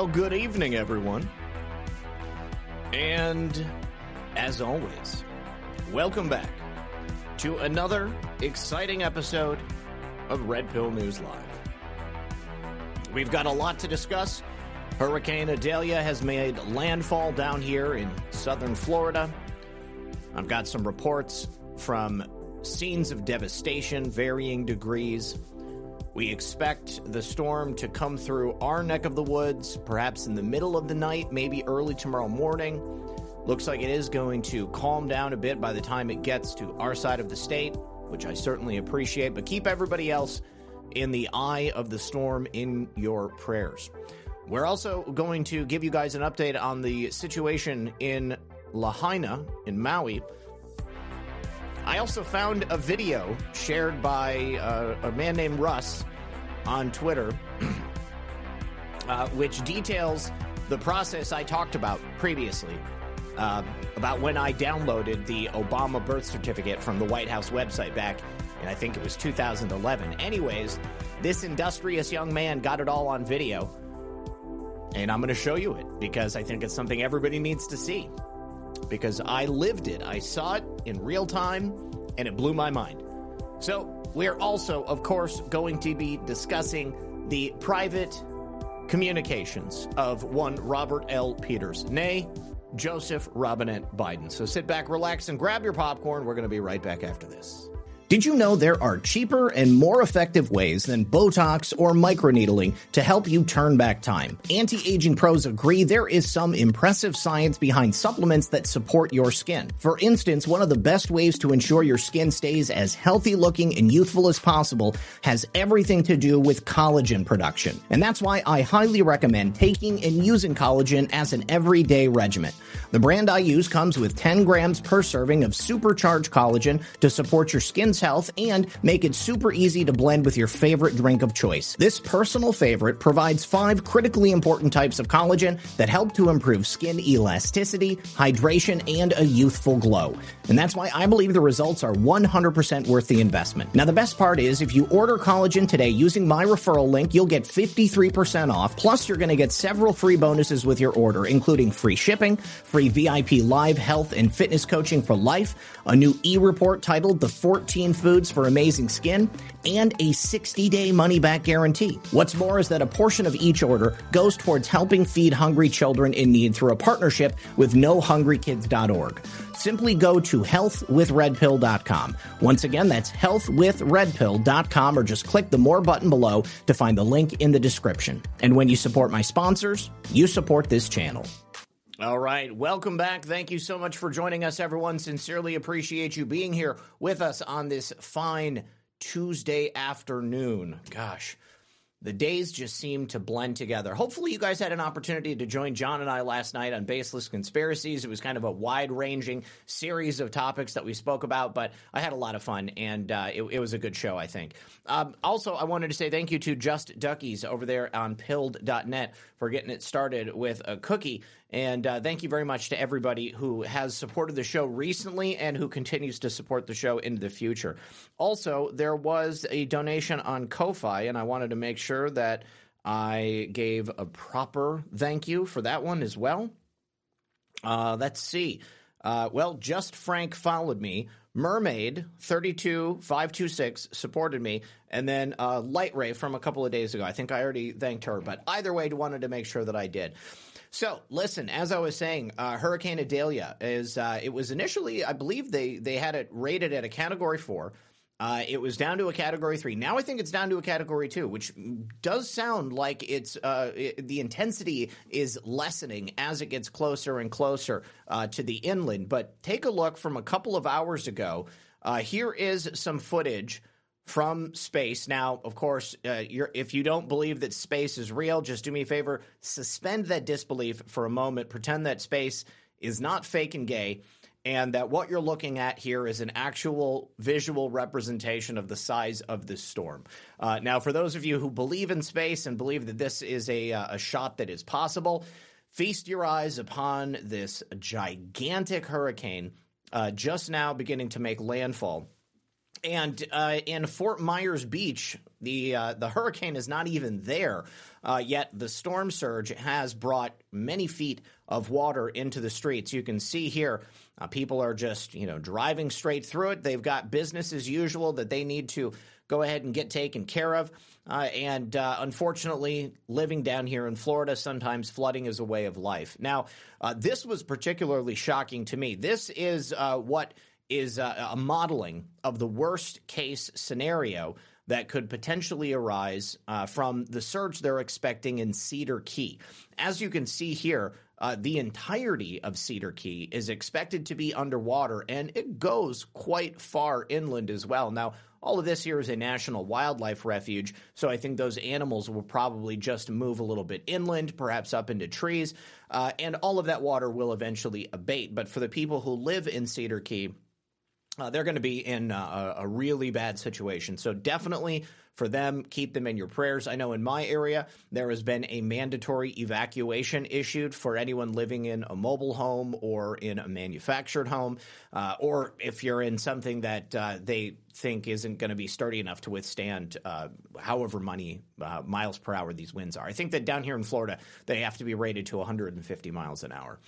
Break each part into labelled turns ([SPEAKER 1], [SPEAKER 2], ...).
[SPEAKER 1] Well, good evening, everyone. And as always, welcome back to another exciting episode of Red Pill News Live. We've got a lot to discuss. Hurricane Idalia has made landfall down here in southern Florida. I've got some reports from scenes of devastation, varying degrees. We expect the storm to come through our neck of the woods, perhaps in the middle of the night, maybe early tomorrow morning. Looks like it is going to calm down a bit by the time it gets to our side of the state, which I certainly appreciate, but keep everybody else in the eye of the storm in your prayers. We're also going to give you guys an update on the situation in Lahaina in Maui. I also found a video shared by uh, a man named Russ on Twitter, uh, which details the process I talked about previously. Uh, about when I downloaded the Obama birth certificate from the White House website back in, I think it was 2011. Anyways, this industrious young man got it all on video. And I'm going to show you it because I think it's something everybody needs to see because I lived it. I saw it in real time and it blew my mind. So, we're also, of course, going to be discussing the private communications of one Robert L. Peters, nay, Joseph Robinette Biden. So sit back, relax, and grab your popcorn. We're going to be right back after this. Did you know there are cheaper and more effective ways than Botox or microneedling to help you turn back time? Anti aging pros agree there is some impressive science behind supplements that support your skin. For instance, one of the best ways to ensure your skin stays as healthy looking and youthful as possible has everything to do with collagen production. And that's why I highly recommend taking and using collagen as an everyday regimen. The brand I use comes with 10 grams per serving of supercharged collagen to support your health and make it super easy to blend with your favorite drink of choice. This personal favorite provides five critically important types of collagen that help to improve skin elasticity, hydration, and a youthful glow. And that's why I believe the results are 100% worth the investment. Now, the best part is if you order collagen today using my referral link, you'll get 53% off. Plus, you're going to get several free bonuses with your order, including free shipping, free VIP live health and fitness coaching for life, a new e report titled The 14 Foods for Amazing Skin, and a 60 day money back guarantee. What's more is that a portion of each order goes towards helping feed hungry children in need through a partnership with NoHungryKids.org. Simply go to healthwithredpill.com. Once again, that's healthwithredpill.com or just click the more button below to find the link in the description. And when you support my sponsors, you support this channel. All right, welcome back. Thank you so much for joining us, everyone. Sincerely appreciate you being here with us on this fine Tuesday afternoon. Gosh, the days just seem to blend together. Hopefully, you guys had an opportunity to join John and I last night on Baseless Conspiracies. It was kind of a wide ranging series of topics that we spoke about, but I had a lot of fun and uh, it, it, was a good show, I think. Um, also, I wanted to say thank you to Just Duckies over there on pilled.net for getting it started with a cookie. And uh, thank you very much to everybody who has supported the show recently and who continues to support the show into the future. Also, there was a donation on Ko-Fi, and I wanted to make sure that I gave a proper thank you for that one as well. Uh, let's see. Uh, well, just Frank followed me. Mermaid thirty two five two six supported me, and then uh, Light Ray from a couple of days ago. I think I already thanked her, but either way, wanted to make sure that I did. So, listen, as I was saying, uh, Hurricane Idalia is uh, it was initially, I believe they they had it rated at a category four. Uh, it was down to a category three. Now I think it's down to a category two, which does sound like it's uh, it, the intensity is lessening as it gets closer and closer uh, to the inland. But take a look from a couple of hours ago. Uh, here is some footage from space. Now, of course, uh, if you don't believe that space is real, just do me a favor, suspend that disbelief for a moment. Pretend that space is not fake and gay and that what you're looking at here is an actual visual representation of the size of this storm. Uh, now, for those of you who believe in space and believe that this is a, uh, a shot that is possible, feast your eyes upon this gigantic hurricane uh, just now beginning to make landfall. And uh, in Fort Myers Beach, the uh, the hurricane is not even there uh, yet. The storm surge has brought many feet of water into the streets. You can see here uh, people are just, you know, driving straight through it. They've got business as usual that they need to go ahead and get taken care of. Uh, and uh, unfortunately, living down here in Florida, sometimes flooding is a way of life. Now, this was particularly shocking to me. This is what is uh, a modeling of the worst case scenario that could potentially arise uh, from the surge they're expecting in Cedar Key. As you can see here, uh, the entirety of Cedar Key is expected to be underwater, and it goes quite far inland as well. Now, all of this here is a national wildlife refuge, so I think those animals will probably just move a little bit inland, perhaps up into trees, uh, and all of that water will eventually abate. But for the people who live in Cedar Key, uh, they're going to be in uh, a really bad situation. So definitely for them, keep them in your prayers. I know in my area, there has been a mandatory evacuation issued for anyone living in a mobile home or in a manufactured home, uh, or if you're in something that uh, they think isn't going to be sturdy enough to withstand uh, however many uh, miles per hour these winds are. I think that down here in Florida, they have to be rated to 150 miles an hour.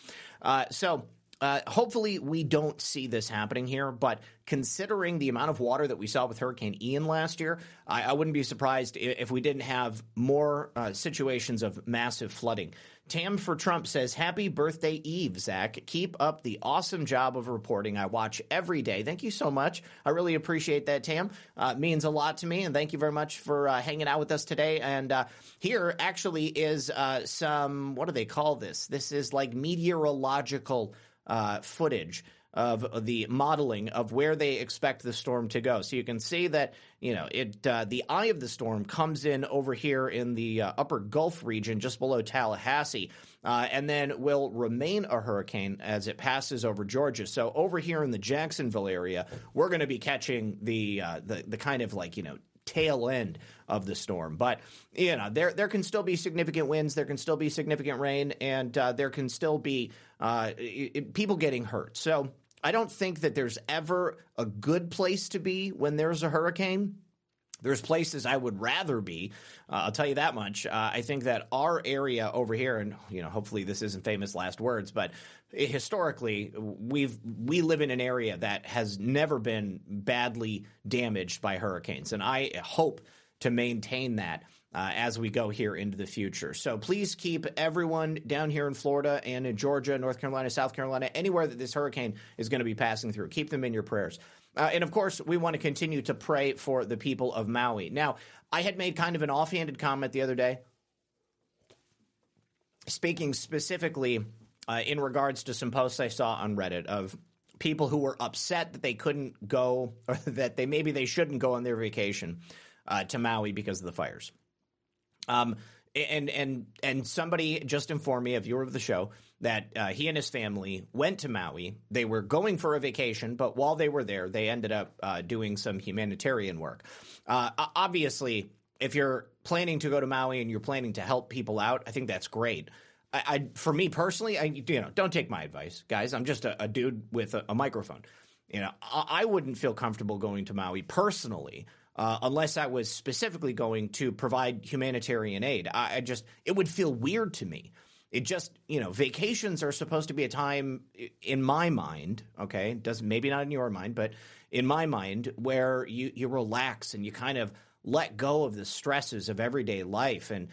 [SPEAKER 1] So, uh, hopefully, we don't see this happening here, but considering the amount of water that we saw with Hurricane Ian last year, I, I wouldn't be surprised if we didn't have more uh, situations of massive flooding. Tam for Trump says, Happy birthday, Eve, Zach. Keep up the awesome job of reporting. I watch every day. Thank you so much. I really appreciate that, Tam. Uh, means a lot to me, and thank you very much for uh, hanging out with us today. And uh, here actually is some, what do they call this? This is like meteorological uh, footage of the modeling of where they expect the storm to go. So you can see that you know it. Uh, the eye of the storm comes in over here in the uh, upper Gulf region, just below Tallahassee, uh, and then will remain a hurricane as it passes over Georgia. So over here in the Jacksonville area, we're going to be catching the uh, the the kind of like you know tail end of the storm. But you know, there there can still be significant winds, there can still be significant rain, and uh, there can still be uh, it, people getting hurt. So I don't think that there's ever a good place to be when there's a hurricane. There's places I would rather be. Uh, I'll tell you that much. Uh, I think that our area over here, and you know, hopefully this isn't famous last words, but historically, we've we live in an area that has never been badly damaged by hurricanes, and I hope to maintain that. Uh, as we go here into the future. So please keep everyone down here in Florida and in Georgia, North Carolina, South Carolina, anywhere that this hurricane is going to be passing through, keep them in your prayers. Uh, and of course, we want to continue to pray for the people of Maui. Now, I had made kind of an offhanded comment the other day, speaking specifically uh, in regards to some posts I saw on Reddit of people who were upset that they couldn't go or that they maybe they shouldn't go on their vacation uh, to Maui because of the fires. Um, and and and somebody just informed me, a viewer of the show, that uh, he and his family went to Maui. They were going for a vacation, but while they were there, they ended up uh, doing some humanitarian work. Uh, obviously, if you're planning to go to Maui and you're planning to help people out, I think that's great. I, I for me personally, I you know don't take my advice, guys. I'm just a, a dude with a, a, microphone. You know, I, I wouldn't feel comfortable going to Maui personally. Uh, unless I was specifically going to provide humanitarian aid. I, I, just, it would feel weird to me it just you know vacations are supposed to be a time in my mind okay doesn't maybe not in your mind but in my mind where you you relax and you kind of let go of the stresses of everyday life and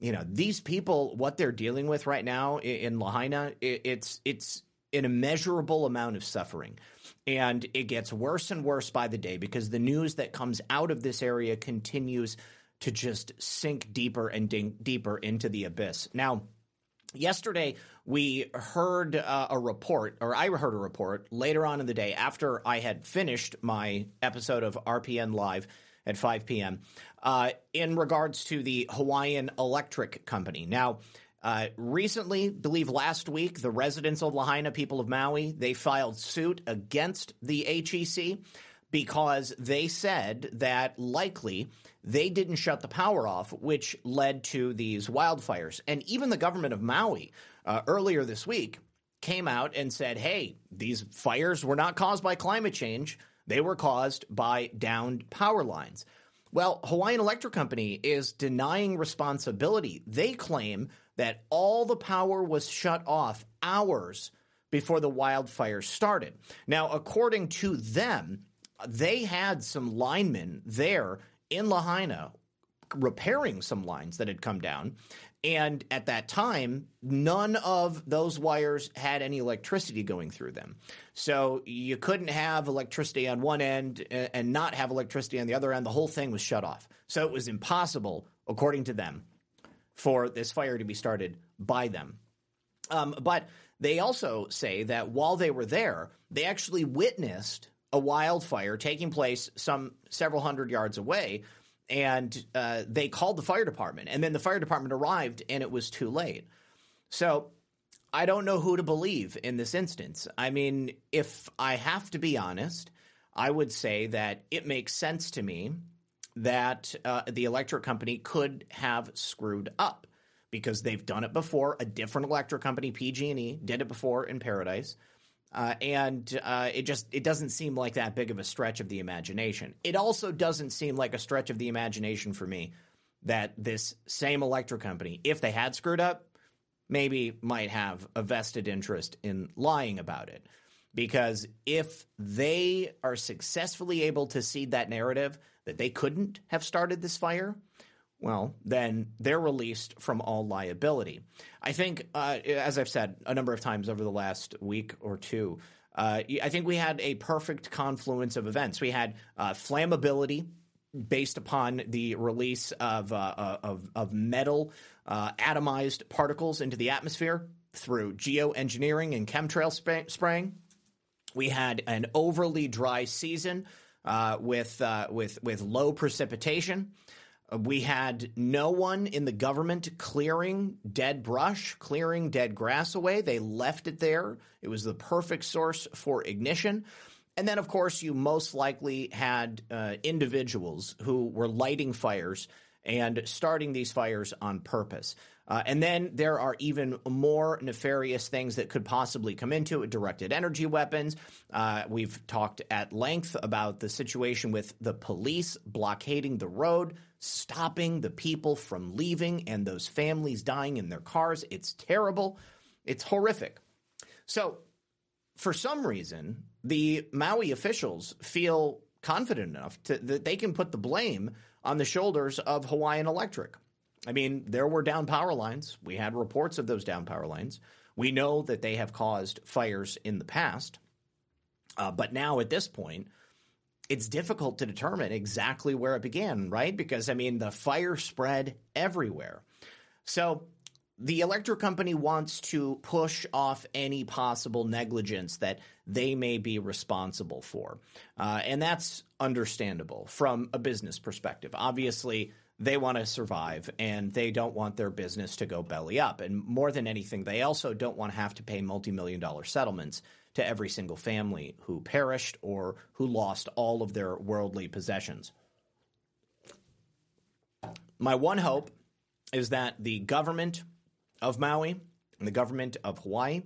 [SPEAKER 1] you know these people what they're dealing with right now in, Lahaina it's it's an immeasurable amount of suffering. And it gets worse and worse by the day because the news that comes out of this area continues to just sink deeper and ding- deeper into the abyss. Now, yesterday we heard uh, a report, or I heard a report later on in the day after I had finished my episode of RPN Live at 5 p.m. Uh, in regards to the Hawaiian Electric Company. Now, uh, recently, believe last week, the residents of Lahaina, people of Maui, they filed suit against the HEC because they said that likely they didn't shut the power off, which led to these wildfires. And even the government of Maui uh, earlier this week came out and said, hey, these fires were not caused by climate change, they were caused by downed power lines. Well, Hawaiian Electric Company is denying responsibility. They claim that all the power was shut off hours before the wildfires started. Now, according to them, they had some linemen there in Lahaina repairing some lines that had come down. And at that time, none of those wires had any electricity going through them. So you couldn't have electricity on one end uh, and not have electricity on the other end. The whole thing was shut off. So it was impossible, according to them, for this fire to be started by them. Um, but they also say that while they were there, they actually witnessed a wildfire taking place some several hundred yards away. And uh, they called the fire department. And then the fire department arrived and it was too late. So I don't know who to believe in this instance. I mean, if I have to be honest, I would say that it makes sense to me that uh, the electric company could have screwed up because they've done it before. A different electric company, PG&E, did it before in Paradise. Uh, and uh, it just it doesn't seem like that big of a stretch of the imagination. It also doesn't seem like a stretch of the imagination for me that this same electric company, if they had screwed up, maybe might have a vested interest in lying about it. Because if they are successfully able to seed that narrative that they couldn't have started this fire, well, then they're released from all liability. I think, uh, as I've said a number of times over the last week or two, uh, I think we had a perfect confluence of events. We had uh, flammability based upon the release of, uh, uh, of, of, metal uh, atomized particles into the atmosphere through geoengineering and chemtrail sp- spraying. We had an overly dry season with, with, with low precipitation. Uh, we had no one in the government clearing dead brush, clearing dead grass away. They left it there. It was the perfect source for ignition. And then, of course, you most likely had uh, individuals who were lighting fires and starting these fires on purpose. Uh, and then there are even more nefarious things that could possibly come into it directed energy weapons. Uh, we've talked at length about the situation with the police blockading the road, stopping the people from leaving, and those families dying in their cars. It's terrible. It's horrific. So, for some reason, the Maui officials feel confident enough to, that they can put the blame on the shoulders of Hawaiian Electric. I mean, there were down power lines. We had reports of those down power lines. We know that they have caused fires in the past. Uh, but now at this point, it's difficult to determine exactly where it began, right? Because, I mean, the fire spread everywhere. So the electric company wants to push off any possible negligence that they may be responsible for. Uh, and that's understandable from a business perspective. Obviously, they want to survive and they don't want their business to go belly up. And more than anything, they also don't want to have to pay multi million dollar settlements to every single family who perished or who lost all of their worldly possessions. My one hope is that the government of Maui and the government of Hawaii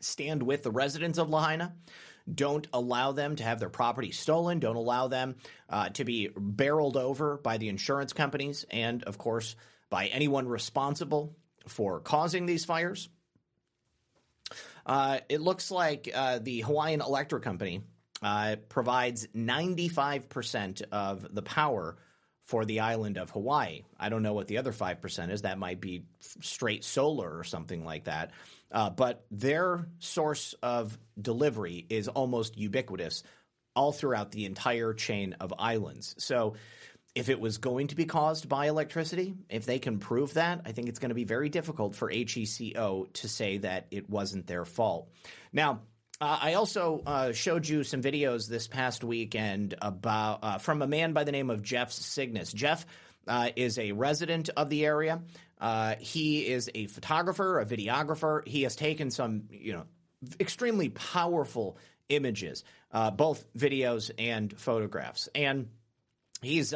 [SPEAKER 1] stand with the residents of Lahaina don't allow them to have their property stolen. Don't allow them uh, to be barreled over by the insurance companies and, of course, by anyone responsible for causing these fires. Uh, it looks like uh, the Hawaiian Electric Company uh, provides 95% of the power for the island of Hawaii. I don't know what the other 5% is. That might be straight solar or something like that. Uh, but their source of delivery is almost ubiquitous all throughout the entire chain of islands. So if it was going to be caused by electricity, if they can prove that, I think it's going to be very difficult for HECO to say that it wasn't their fault. Now, uh, I also uh, showed you some videos this past weekend about uh, from a man by the name of Jeff Cygnus. Jeff uh, is a resident of the area. Uh, he is a photographer, a videographer. He has taken some, you know, extremely powerful images, uh, both videos and photographs, and he's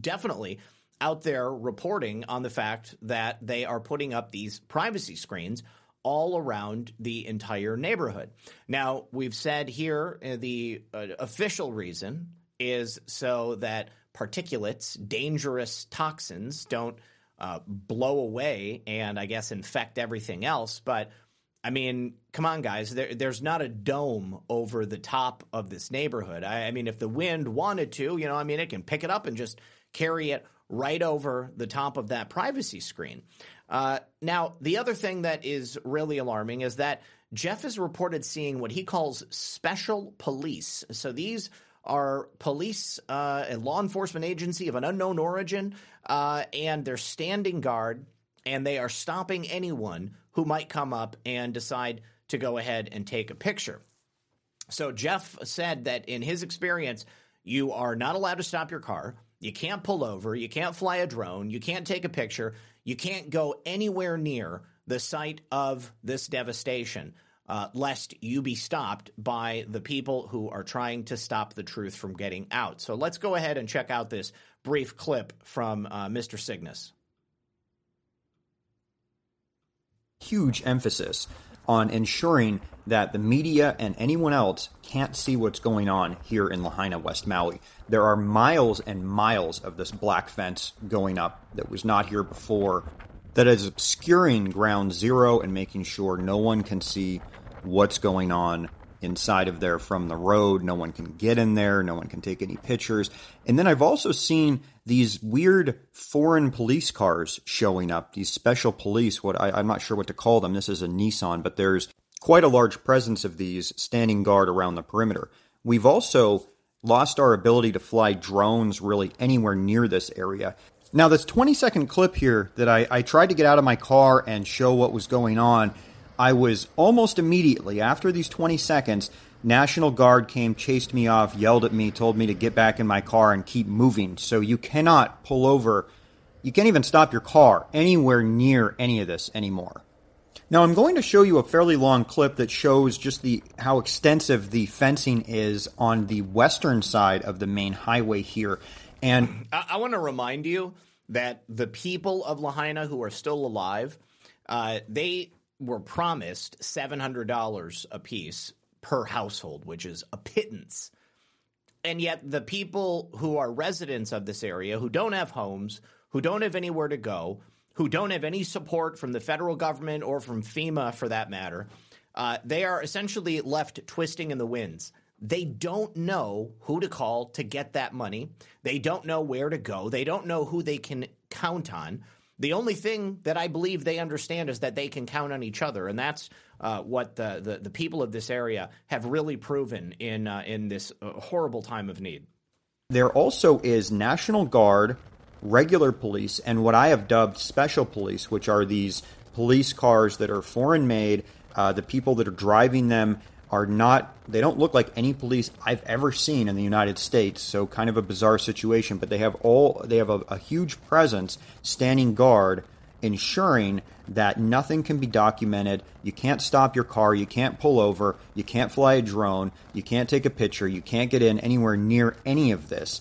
[SPEAKER 1] definitely out there reporting on the fact that they are putting up these privacy screens all around the entire neighborhood. Now, we've said here uh, the uh, official reason is so that particulates, dangerous toxins, don't uh, blow away and I guess infect everything else. But I mean, come on, guys, there, there's not a dome over the top of this neighborhood. I, I mean, if the wind wanted to, you know, I mean, it can pick it up and just carry it right over the top of that privacy screen. Uh, now, the other thing that is really alarming is that Jeff is reported seeing what he calls special police. So these are police, uh, a law enforcement agency of an unknown origin, uh, and they're standing guard and they are stopping anyone who might come up and decide to go ahead and take a picture. So Jeff said that in his experience, you are not allowed to stop your car. You can't pull over. You can't fly a drone. You can't take a picture. You can't go anywhere near the site of this devastation, uh, lest you be stopped by the people who are trying to stop the truth from getting out. So let's go ahead and check out this brief clip from uh, Mr. Cygnus.
[SPEAKER 2] Huge emphasis on ensuring that the media and anyone else can't see what's going on here in Lahaina, West Maui. There are miles and miles of this black fence going up that was not here before that is obscuring ground zero and making sure no one can see what's going on inside of there from the road. No one can get in there. No one can take any pictures. And then I've also seen these weird foreign police cars showing up, these special police, what I, am not sure what to call them. This is a Nissan, but there's quite a large presence of these standing guard around the perimeter. We've also lost our ability to fly drones really anywhere near this area. Now, this 20 second clip here that I, I tried to get out of my car and show what was going on I was almost immediately after these 20 seconds, National Guard came, chased me off, yelled at me, told me to get back in my car and keep moving. So you cannot pull over. You can't even stop your car anywhere near any of this anymore. Now I'm going to show you a fairly long clip that shows just the how extensive the fencing is on the western side of the main highway here. And
[SPEAKER 1] I, I want to remind you that the people of Lahaina who are still alive, uh, they were promised $700 a piece per household, which is a pittance. And yet, the people who are residents of this area, who don't have homes, who don't have anywhere to go, who don't have any support from the federal government or from FEMA for that matter, uh, they are essentially left twisting in the winds. They don't know who to call to get that money. They don't know where to go. They don't know who they can count on. The only thing that I believe they understand is that they can count on each other, and that's uh, what the, the, the people of this area have really proven in uh, in this uh, horrible time of need.
[SPEAKER 2] There also is National Guard, regular police, and what I have dubbed special police, which are these police cars that are foreign made. Uh, the people that are driving them are not they don't look like any police I've ever seen in the United States. So kind of a bizarre situation, but they have all they have a, a huge presence standing guard ensuring that nothing can be documented. You can't stop your car, you can't pull over, you can't fly a drone, you can't take a picture, you can't get in anywhere near any of this.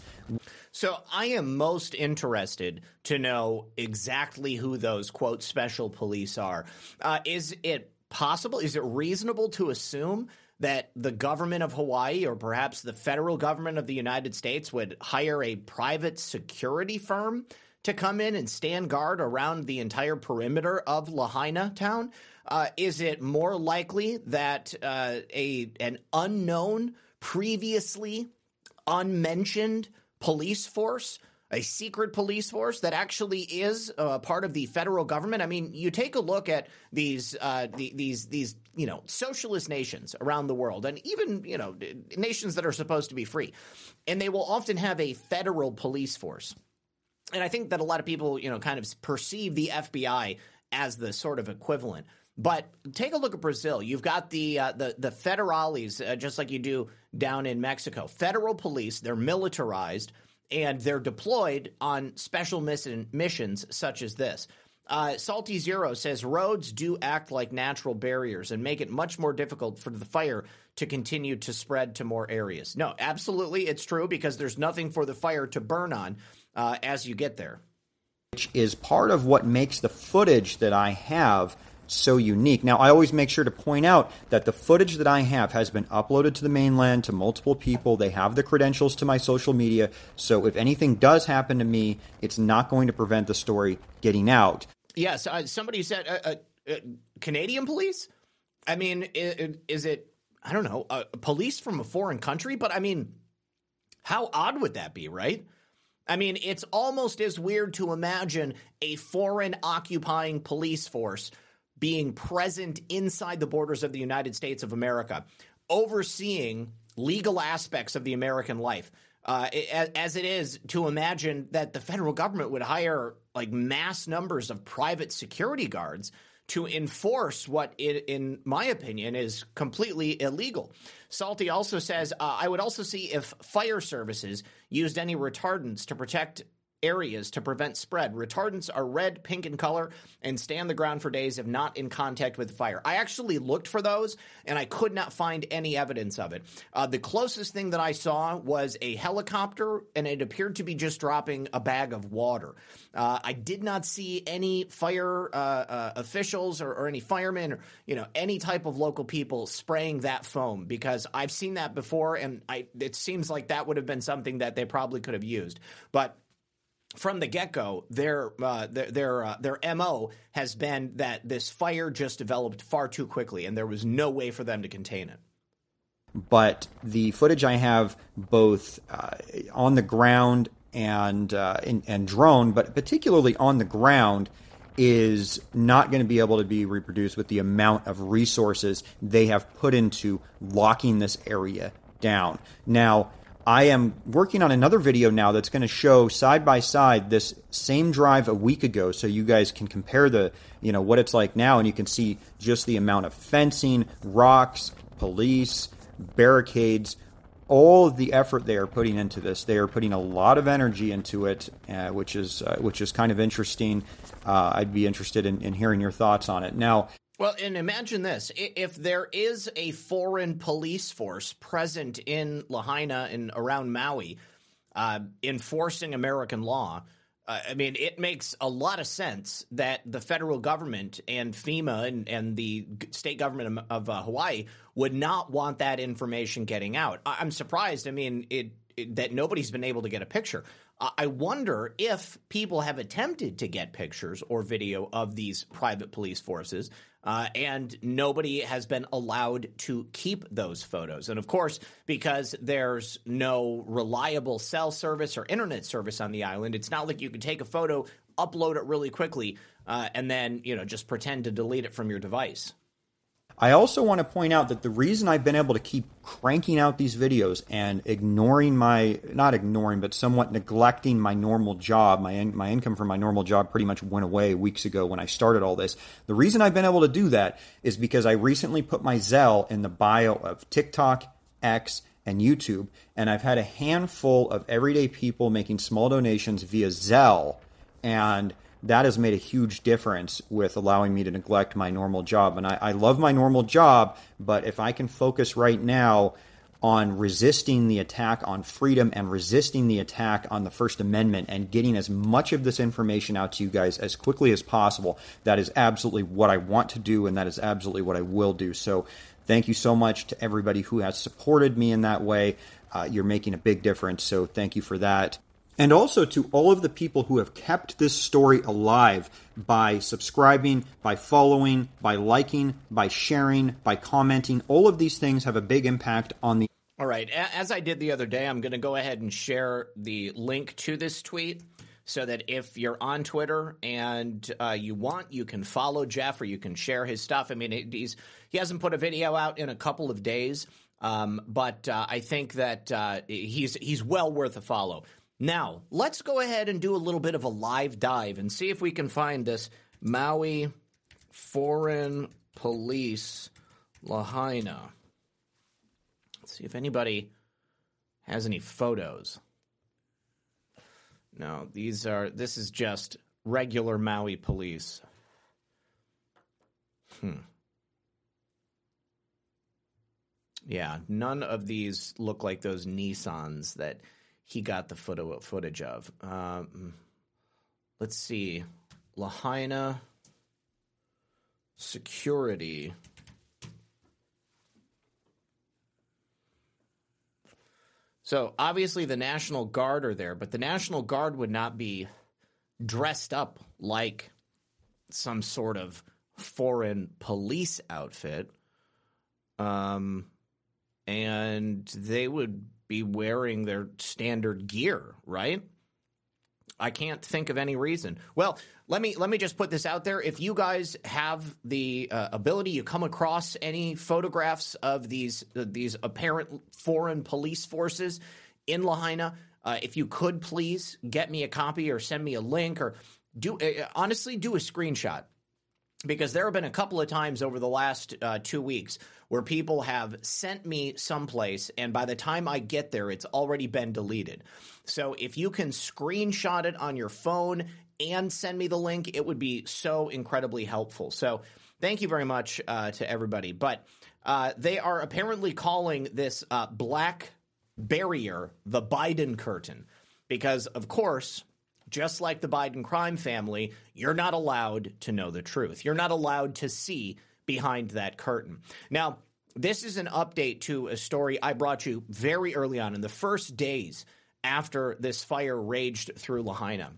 [SPEAKER 1] So I am most interested to know exactly who those quote special police are. Uh, is it possible? Is it reasonable to assume that the government of Hawaii or perhaps the federal government of the United States would hire a private security firm to come in and stand guard around the entire perimeter of Lahaina town? Uh, is it more likely that uh, a an unknown, previously unmentioned police force a secret police force that actually is uh, part of the federal government. I mean, you take a look at these uh, the, these these you know socialist nations around the world, and even you know nations that are supposed to be free, and they will often have a federal police force. And I think that a lot of people, you know, kind of perceive the FBI as the sort of equivalent. But take a look at Brazil. You've got the uh, the the federales, uh, just like you do down in Mexico. Federal police. They're militarized and they're deployed on special mission, missions such as this. Uh, Salty Zero says roads do act like natural barriers and make it much more difficult for the fire to continue to spread to more areas. No, absolutely, it's true because there's nothing for the fire to burn on uh, as you get there.
[SPEAKER 2] Which is part of what makes the footage that I have so unique. Now, I always make sure to point out that the footage that I have has been uploaded to the mainland to multiple people. They have the credentials to my social media. So if anything does happen to me, it's not going to prevent the story getting out.
[SPEAKER 1] Yes, uh, somebody said uh, uh, uh Canadian police. I mean, is, is it? I don't know, police from a foreign country. But I mean, how odd would that be, right? I mean, it's almost as weird to imagine a foreign occupying police force being present inside the borders of the United States of America, overseeing legal aspects of the American life. Uh, as it is to imagine that the federal government would hire like mass numbers of private security guards to enforce what, it, in my opinion, is completely illegal. Salty also says, uh, I would also see if fire services used any retardants to protect areas to prevent spread. Retardants are red, pink in color, and stay on the ground for days if not in contact with fire. I actually looked for those, and I could not find any evidence of it. Uh, the closest thing that I saw was a helicopter, and it appeared to be just dropping a bag of water. Uh, I did not see any fire uh, uh officials or, or any firemen or you know any type of local people spraying that foam because I've seen that before, and I, it seems like that would have been something that they probably could have used, but from the get go, their uh, their their, uh, their mo has been that this fire just developed far too quickly, and there was no way for them to contain it.
[SPEAKER 2] But the footage I have, both uh, on the ground and, uh, and and drone, but particularly on the ground, is not going to be able to be reproduced with the amount of resources they have put into locking this area down. Now I am working on another video now that's going to show side by side this same drive a week ago so you guys can compare the, you know, what it's like now and you can see just the amount of fencing, rocks, police, barricades, all the effort they are putting into this. They are putting a lot of energy into it, uh, which is uh, which is kind of interesting. Uh, I'd be interested in, in hearing your thoughts on it. Now,
[SPEAKER 1] well, and imagine this if there is a foreign police force present in Lahaina and around Maui uh, enforcing American law. Uh, I mean, it makes a lot of sense that the federal government and FEMA and, and the state government of, uh, Hawaii would not want that information getting out. I- am surprised. I mean, it, it, that nobody's been able to get a picture. I wonder if people have attempted to get pictures or video of these private police forces uh, and nobody has been allowed to keep those photos. And of course, because there's no reliable cell service or internet service on the island, it's not like you can take a photo, upload it really quickly, uh, and then you know just pretend to delete it from your device.
[SPEAKER 2] I also want to point out that the reason I've been able to keep cranking out these videos and ignoring my not ignoring but somewhat neglecting my normal job, my my income from my normal job pretty much went away weeks ago when I started all this. The reason I've been able to do that is because I recently put my Zelle in the bio of TikTok, X, and YouTube, and I've had a handful of everyday people making small donations via Zelle and that has made a huge difference with allowing me to neglect my normal job. And I, I love my normal job, but if I can focus right now on resisting the attack on freedom and resisting the attack on the First Amendment and getting as much of this information out to you guys as quickly as possible. That is absolutely what I want to do, and that is absolutely what I will do. So, thank you so much to everybody who has supported me in that way. Uh, you're making a big difference, so thank you for that and also to all of the people who have kept this story alive by subscribing, by following, by liking, by sharing, by commenting. All of these things have a big impact on the.
[SPEAKER 1] All right. As I did the other day, I'm going to go ahead and share the link to this tweet so that if you're on Twitter and uh, you want, you can follow Jeff or you can share his stuff. I mean, he's he hasn't put a video out in a couple of days, um, but uh, I think that uh, he's he's well worth a follow. Now, let's go ahead and do a little bit of a live dive and see if we can find this Maui Foreign Police Lahaina. Let's see if anybody has any photos. No, these are, this is just regular Maui police. Hmm. Yeah, none of these look like those Nissans that he got the photo footage of. Um, let's see, Lahaina security. So obviously the National Guard are there, but the National Guard would not be dressed up like some sort of foreign police outfit. Um, and they would be wearing their standard gear, right? I can't think of any reason. Well, let me let me just put this out there. If you guys have the uh, ability, you come across any photographs of these uh, these apparent foreign police forces in Lahaina, uh, if you could please get me a copy or send me a link or do uh, honestly do a screenshot because there have been a couple of times over the last uh, two weeks where people have sent me someplace, and by the time I get there, it's already been deleted. So if you can screenshot it on your phone and send me the link, it would be so incredibly helpful. So thank you very much uh, to everybody. But uh, they are apparently calling this uh, black barrier the Biden curtain because, of course, just like the Biden crime family, you're not allowed to know the truth. You're not allowed to see behind that curtain. Now, this is an update to a story I brought you very early on in the first days after this fire raged through Lahaina.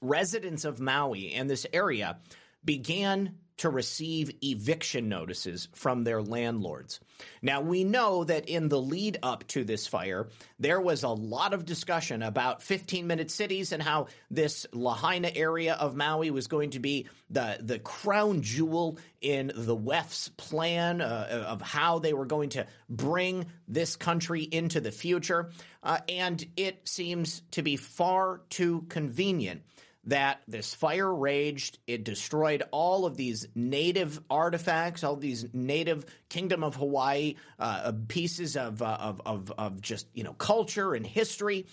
[SPEAKER 1] Residents of Maui and this area began to receive eviction notices from their landlords. Now, we know that in the lead up to this fire, there was a lot of discussion about 15 minute cities and how this Lahaina area of Maui was going to be the, the crown jewel in the WEF's plan uh, of how they were going to bring this country into the future. Uh, and it seems to be far too convenient that this fire raged. It destroyed all of these native artifacts, all these native Kingdom of Hawaii uh, pieces of, uh, of, of of just you know culture and history.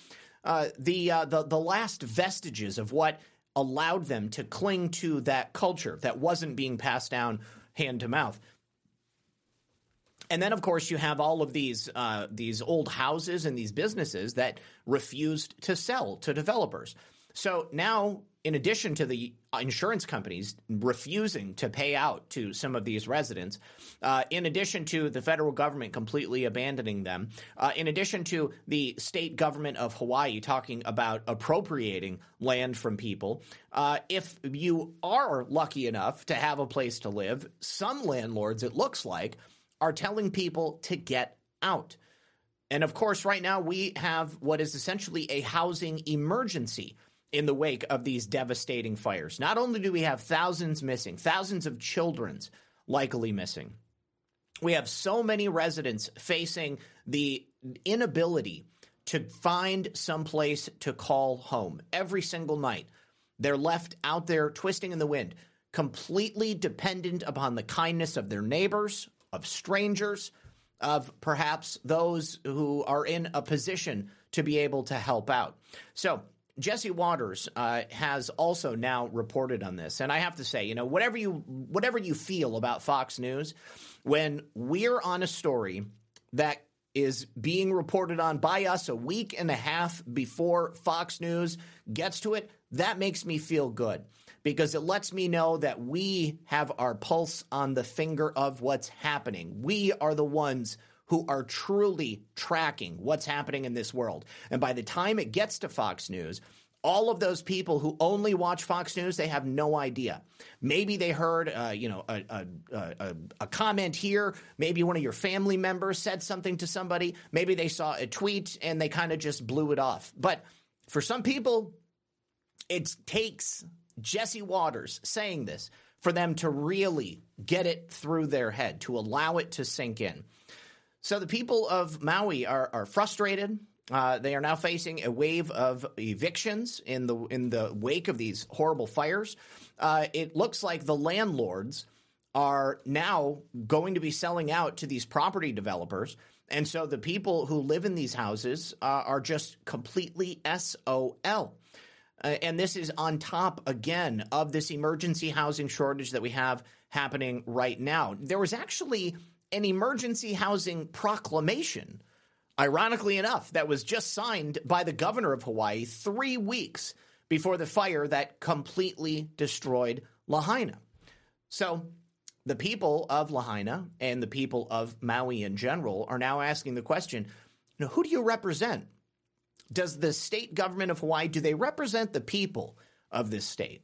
[SPEAKER 1] Uh, the uh, the the last vestiges of what allowed them to cling to that culture that wasn't being passed down hand to mouth. And then, of course, you have all of these uh, these old houses and these businesses that refused to sell to developers. So now, in addition to the insurance companies refusing to pay out to some of these residents, uh, in addition to the federal government completely abandoning them, uh, in addition to the state government of Hawaii talking about appropriating land from people, uh, if you are lucky enough to have a place to live, some landlords, it looks like, are telling people to get out. And of course, right now we have what is essentially a housing emergency in the wake of these devastating fires. Not only do we have thousands missing, thousands of children's likely missing, we have so many residents facing the inability to find some place to call home every single night. They're left out there twisting in the wind, completely dependent upon the kindness of their neighbors, of strangers, of perhaps those who are in a position to be able to help out. So, Jesse Watters uh, has also now reported on this, and I have to say, you know, whatever you whatever you feel about Fox News, when we're on a story that is being reported on by us a week and a half before Fox News gets to it, that makes me feel good because it lets me know that we have our pulse on the finger of what's happening. We are the ones who are truly tracking what's happening in this world. And by the time it gets to Fox News, all of those people who only watch Fox News, they have no idea. Maybe they heard, uh, you know, a, a, a, a, comment here. Maybe one of your family members said something to somebody. Maybe they saw a tweet and they kind of just blew it off. But for some people, it takes Jesse Watters saying this for them to really get it through their head, to allow it to sink in. So the people of Maui are, are frustrated. Uh, they are now facing a wave of evictions in the in the wake of these horrible fires. Uh, it looks like the landlords are now going to be selling out to these property developers, and so the people who live in these houses uh, are just completely SOL. Uh, and this is on top again of this emergency housing shortage that we have happening right now. There was actually an emergency housing proclamation ironically enough, that was just signed by the governor of Hawaii three weeks before the fire that completely destroyed Lahaina. So the people of Lahaina and the people of Maui in general are now asking the question who do you represent? Does the state government of Hawaii, do they represent the people of this state?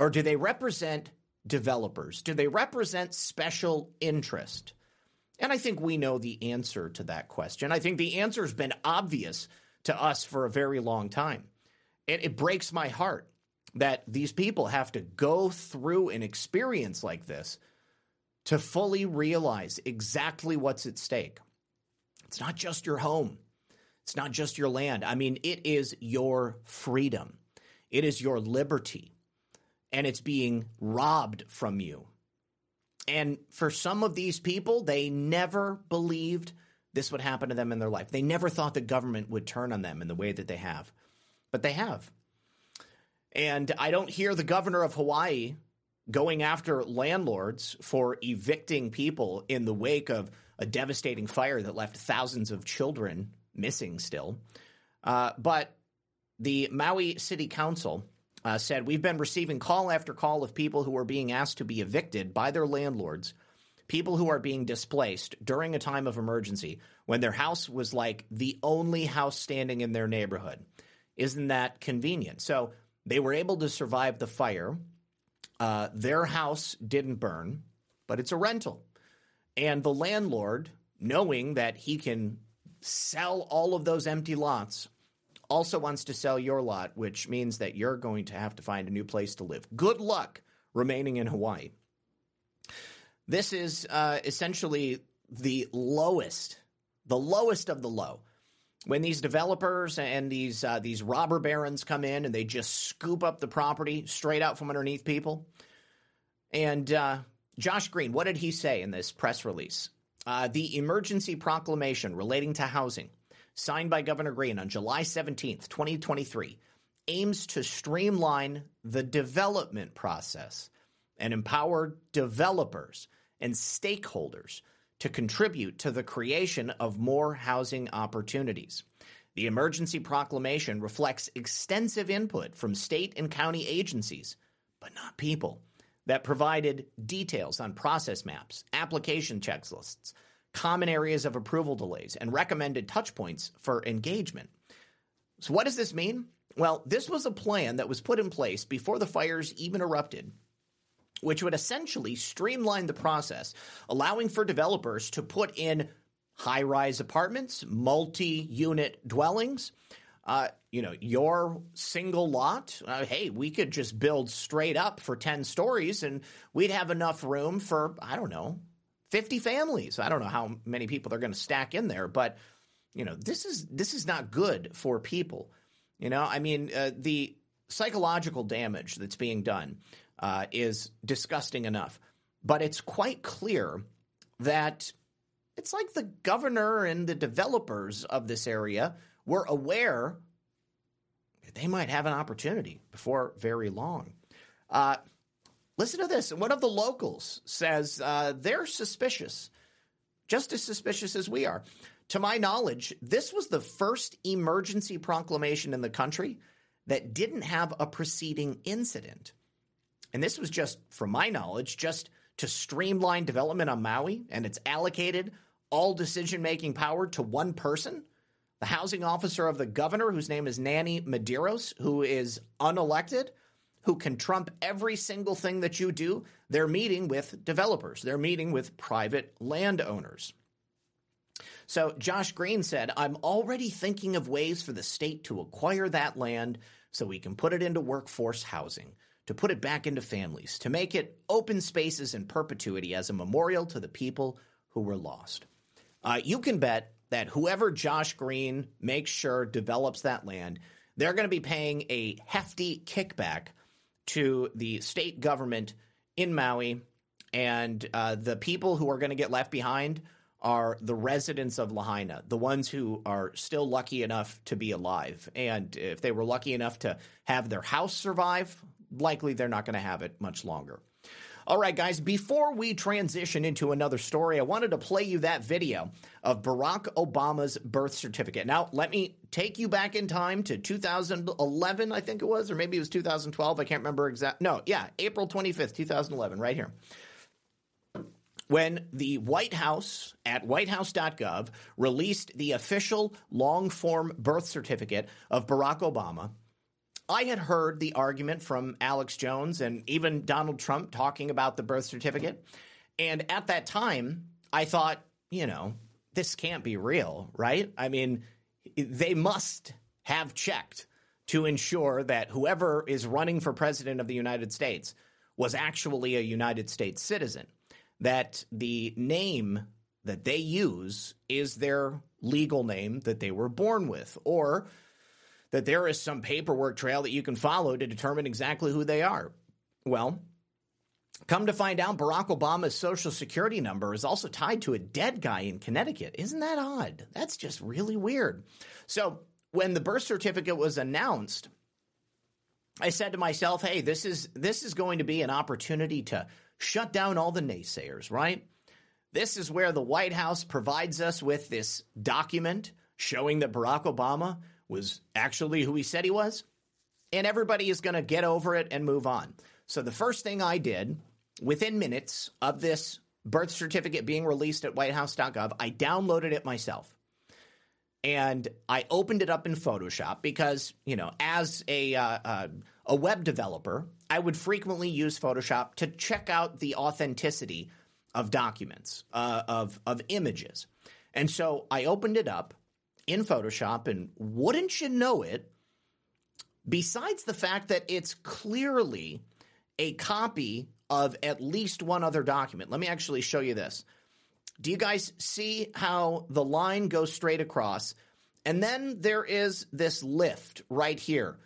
[SPEAKER 1] Or do they represent developers? Do they represent special interest? And I think we know the answer to that question. I think the answer has been obvious to us for a very long time. It, it breaks my heart that these people have to go through an experience like this to fully realize exactly what's at stake. It's not just your home, it's not just your land. I mean, it is your freedom, it is your liberty, and it's being robbed from you and for some of these people, they never believed this would happen to them in their life. They never thought the government would turn on them in the way that they have, but they have. And I don't hear the governor of Hawaii going after landlords for evicting people in the wake of a devastating fire that left thousands of children missing still. Uh, but the Maui City Council uh, said, We've been receiving call after call of people who are being asked to be evicted by their landlords, people who are being displaced during a time of emergency when their house was like the only house standing in their neighborhood. Isn't that convenient? So they were able to survive the fire. Uh, their house didn't burn, but it's a rental. And the landlord, knowing that he can sell all of those empty lots also wants to sell your lot, which means that you're going to have to find a new place to live. Good luck remaining in Hawaii. This is uh, essentially the lowest, the lowest of the low. When these developers and these uh, these robber barons come in and they just scoop up the property straight out from underneath people. And uh, Josh Green, what did he say in this press release? Uh, the emergency proclamation relating to housing signed by Governor Green on July 17th, 2023, aims to streamline the development process and empower developers and stakeholders to contribute to the creation of more housing opportunities. The emergency proclamation reflects extensive input from state and county agencies, but not people, that provided details on process maps, application checklists, common areas of approval delays, and recommended touchpoints for engagement. So, what does this mean? Well, this was a plan that was put in place before the fires even erupted, which would essentially streamline the process, allowing for developers to put in high rise apartments, multi unit dwellings. Uh, you know, your single lot, uh, hey, we could just build straight up for 10 stories and we'd have enough room for, I don't know, 50 families. I don't know how many people they're going to stack in there, but you know, this is this is not good for people. You know, I mean, uh, the psychological damage that's being done uh, is disgusting enough, but it's quite clear that it's like the governor and the developers of this area were aware they might have an opportunity before very long. Uh, Listen to this. One of the locals says uh, they're suspicious, just as suspicious as we are. To my knowledge, this was the first emergency proclamation in the country that didn't have a preceding incident. And this was just, from my knowledge, just to streamline development on Maui, and it's allocated all decision making power to one person the housing officer of the governor, whose name is Nani Medeiros, who is unelected, who can trump every single thing that you do. They're meeting with developers, they're meeting with private landowners. So Josh Green said, I'm already thinking of ways for the state to acquire that land so we can put it into workforce housing, to put it back into families, to make it open spaces in perpetuity as a memorial to the people who were lost. Uh, you can bet that whoever Josh Green makes sure develops that land, they're going to be paying a hefty kickback to the state government in Maui. And uh, the people who are going to get left behind are the residents of Lahaina, the ones who are still lucky enough to be alive. And if they were lucky enough to have their house survive, likely they're not going to have it much longer. All right, guys, before we transition into another story, I wanted to play you that video of Barack Obama's birth certificate. Now, let me take you back in time to 2011, I think it was, or maybe it was 2012. I can't remember exact. No, yeah, April 25th, 2011, right here when the White House at whitehouse.gov released the official long form birth certificate of Barack Obama, I had heard the argument from Alex Jones and even Donald Trump talking about the birth certificate. And at that time, I thought, you know, this can't be real, right? I mean, they must have checked to ensure that whoever is running for president of the United States was actually a United States citizen, that the name that they use is their legal name that they were born with, or that there is some paperwork trail that you can follow to determine exactly who they are. Well, come to find out, Barack Obama's social security number is also tied to a dead guy in Connecticut. Isn't that odd? That's just really weird. So, when the birth certificate was announced, I said to myself, "Hey, this is this is going to be an opportunity to shut down all the naysayers, right? This is where the White House provides us with this document showing that Barack Obama was actually who he said he was, and everybody is going to get over it and move on. So the first thing I did within minutes of this birth certificate being released at whitehouse.gov, I downloaded it myself. And I opened it up in Photoshop because, you know, as a uh, uh, a web developer, I would frequently use Photoshop to check out the authenticity of documents, uh, of of images. And so I opened it up in Photoshop, and wouldn't you know it, besides the fact that it's clearly a copy of at least one other document. Let me actually show you this. Do you guys see how the line goes straight across? And then there is this lift right here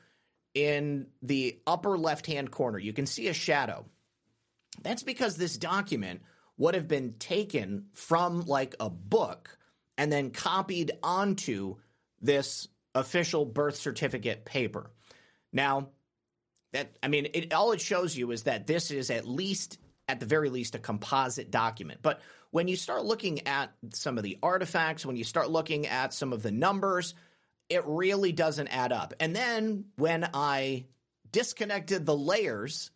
[SPEAKER 1] in the upper left hand corner. You can see a shadow. That's because this document would have been taken from like a book and then copied onto this official birth certificate paper. Now, that I mean, it, all it shows you is that this is at least, at the very least, a composite document. But when you start looking at some of the artifacts, when you start looking at some of the numbers, it really doesn't add up. And then when I disconnected the layers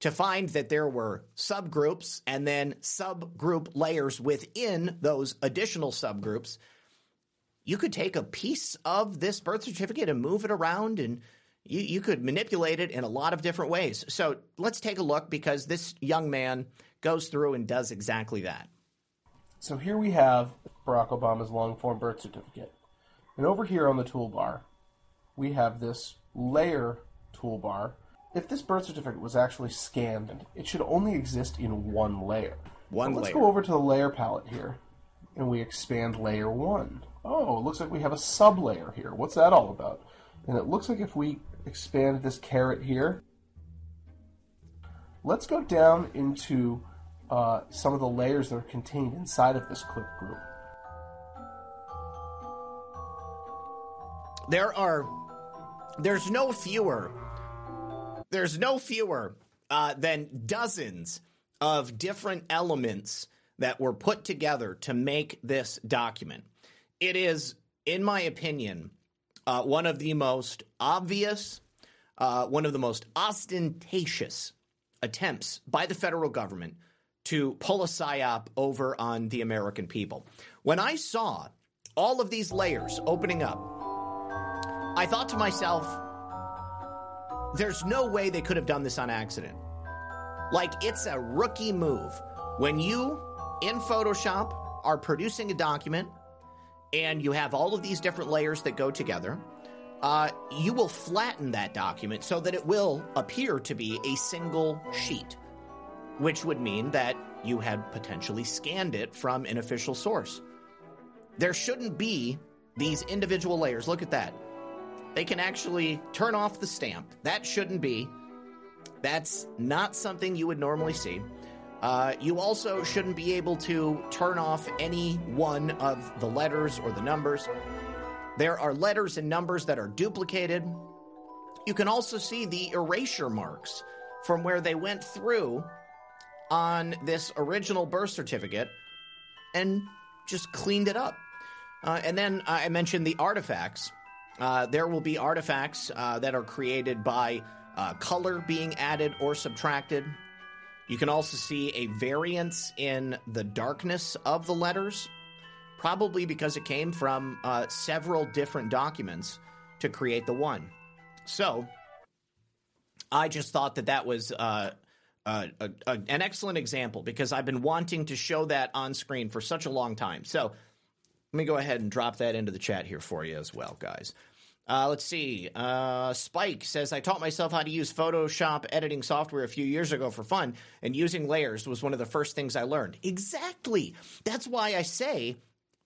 [SPEAKER 1] to find that there were subgroups and then subgroup layers within those additional subgroups, you could take a piece of this birth certificate and move it around and you, you could manipulate it in a lot of different ways. So let's take a look because this young man goes through and does exactly that.
[SPEAKER 3] So here we have Barack Obama's long form birth certificate. And over here on the toolbar, we have this layer toolbar if this birth certificate was actually scanned, it should only exist in one layer.
[SPEAKER 1] One
[SPEAKER 3] let's
[SPEAKER 1] layer.
[SPEAKER 3] go over to the layer palette here, and we expand layer one. Oh, it looks like we have a sublayer here. What's that all about? And it looks like if we expand this caret here, let's go down into uh, some of the layers that are contained inside of this clip group.
[SPEAKER 1] There are, there's no fewer there's no fewer uh, than dozens of different elements that were put together to make this document. It is, in my opinion, uh, one of the most obvious, uh, one of the most ostentatious attempts by the federal government to pull a psyop over on the American people. When I saw all of these layers opening up, I thought to myself, there's no way they could have done this on accident. Like, it's a rookie move. When you, in Photoshop, are producing a document and you have all of these different layers that go together, uh, you will flatten that document so that it will appear to be a single sheet, which would mean that you had potentially scanned it from an official source. There shouldn't be these individual layers. Look at that. They can actually turn off the stamp. That shouldn't be. That's not something you would normally see. Uh, you also shouldn't be able to turn off any one of the letters or the numbers. There are letters and numbers that are duplicated. You can also see the erasure marks from where they went through on this original birth certificate and just cleaned it up. Uh, and then I mentioned the artifacts. Uh, there will be artifacts uh, that are created by uh, color being added or subtracted. You can also see a variance in the darkness of the letters, probably because it came from uh, several different documents to create the one. So, I just thought that that was uh, uh, an excellent example because I've been wanting to show that on screen for such a long time. So, let me go ahead and drop that into the chat here for you as well, guys. Uh, let's see. Uh, Spike says, I taught myself how to use Photoshop editing software a few years ago for fun, and using layers was one of the first things I learned. Exactly. That's why I say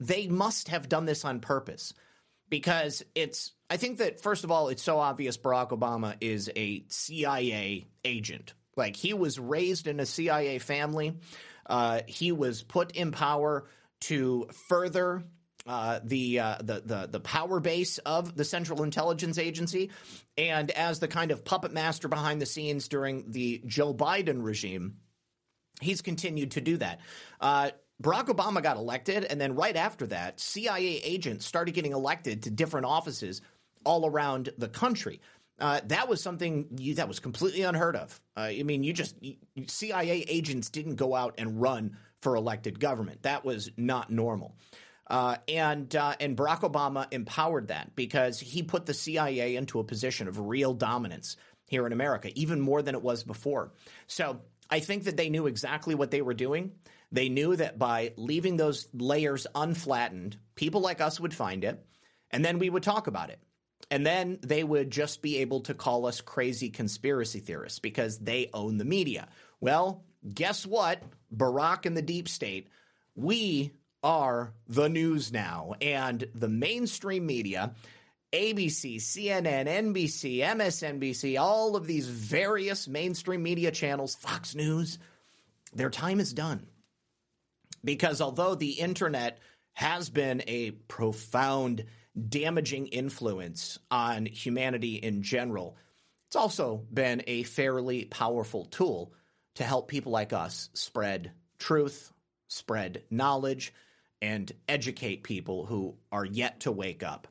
[SPEAKER 1] they must have done this on purpose. Because it's, I think that, first of all, it's so obvious Barack Obama is a CIA agent. Like, he was raised in a CIA family, uh, he was put in power to further uh, the, uh, the the the power base of the Central Intelligence Agency, and as the kind of puppet master behind the scenes during the Joe Biden regime, he's continued to do that. Uh, Barack Obama got elected, and then right after that, CIA agents started getting elected to different offices all around the country. Uh, that was something you, that was completely unheard of. Uh, I mean, you just you, CIA agents didn't go out and run for elected government. That was not normal. Uh, and uh, and Barack Obama empowered that because he put the CIA into a position of real dominance here in America, even more than it was before. So I think that they knew exactly what they were doing. They knew that by leaving those layers unflattened, people like us would find it, and then we would talk about it. And then they would just be able to call us crazy conspiracy theorists because they own the media. Well, guess what? Barack and the deep state, we are the news now. And the mainstream media, ABC, CNN, NBC, MSNBC, all of these various mainstream media channels, Fox News, their time is done. Because although the internet has been a profound, damaging influence on humanity in general, it's also been a fairly powerful tool to help people like us spread truth, spread knowledge, and educate people who are yet to wake up.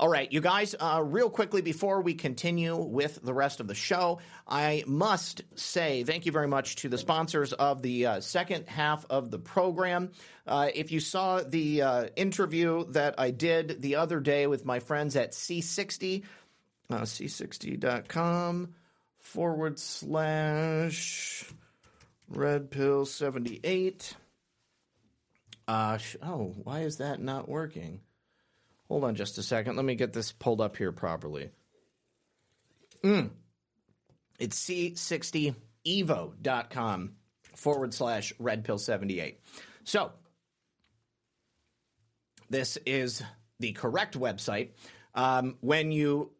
[SPEAKER 1] All right, you guys, uh, real quickly before we continue with the rest of the show, I must say thank you very much to the sponsors of the uh, second half of the program. Uh, if you saw the uh, interview that I did the other day with my friends at C60, uh, C60.com forward slash red pill 78. Uh, sh- oh, why is that not working? Hold on just a second. Let me get this pulled up here properly. Mm. It's c60evo.com forward slash red pill 78. So, this is the correct website. Um, when you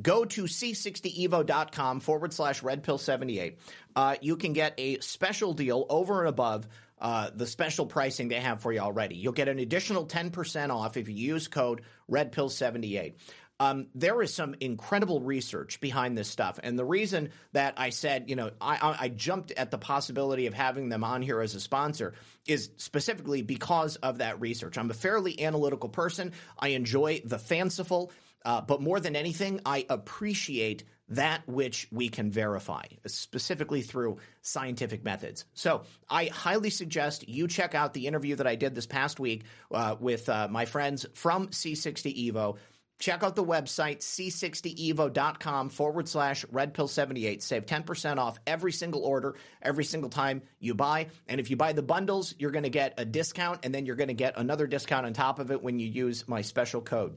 [SPEAKER 1] go to c60evo.com forward slash red pill 78, uh, you can get a special deal over and above uh, the special pricing they have for you already. You'll get an additional 10% off if you use code RedPill78. Um, there is some incredible research behind this stuff. And the reason that I said, you know, I, I, jumped at the possibility of having them on here as a sponsor is specifically because of that research. I'm a fairly analytical person. I enjoy the fanciful, uh, but more than anything, I appreciate that which we can verify, specifically through scientific methods. So I highly suggest you check out the interview that I did this past week uh, with uh, my friends from C60 Evo. Check out the website, c60evo.com forward slash redpill78. Save 10% off every single order, every single time you buy. And if you buy the bundles, you're going to get a discount, and then you're going to get another discount on top of it when you use my special code.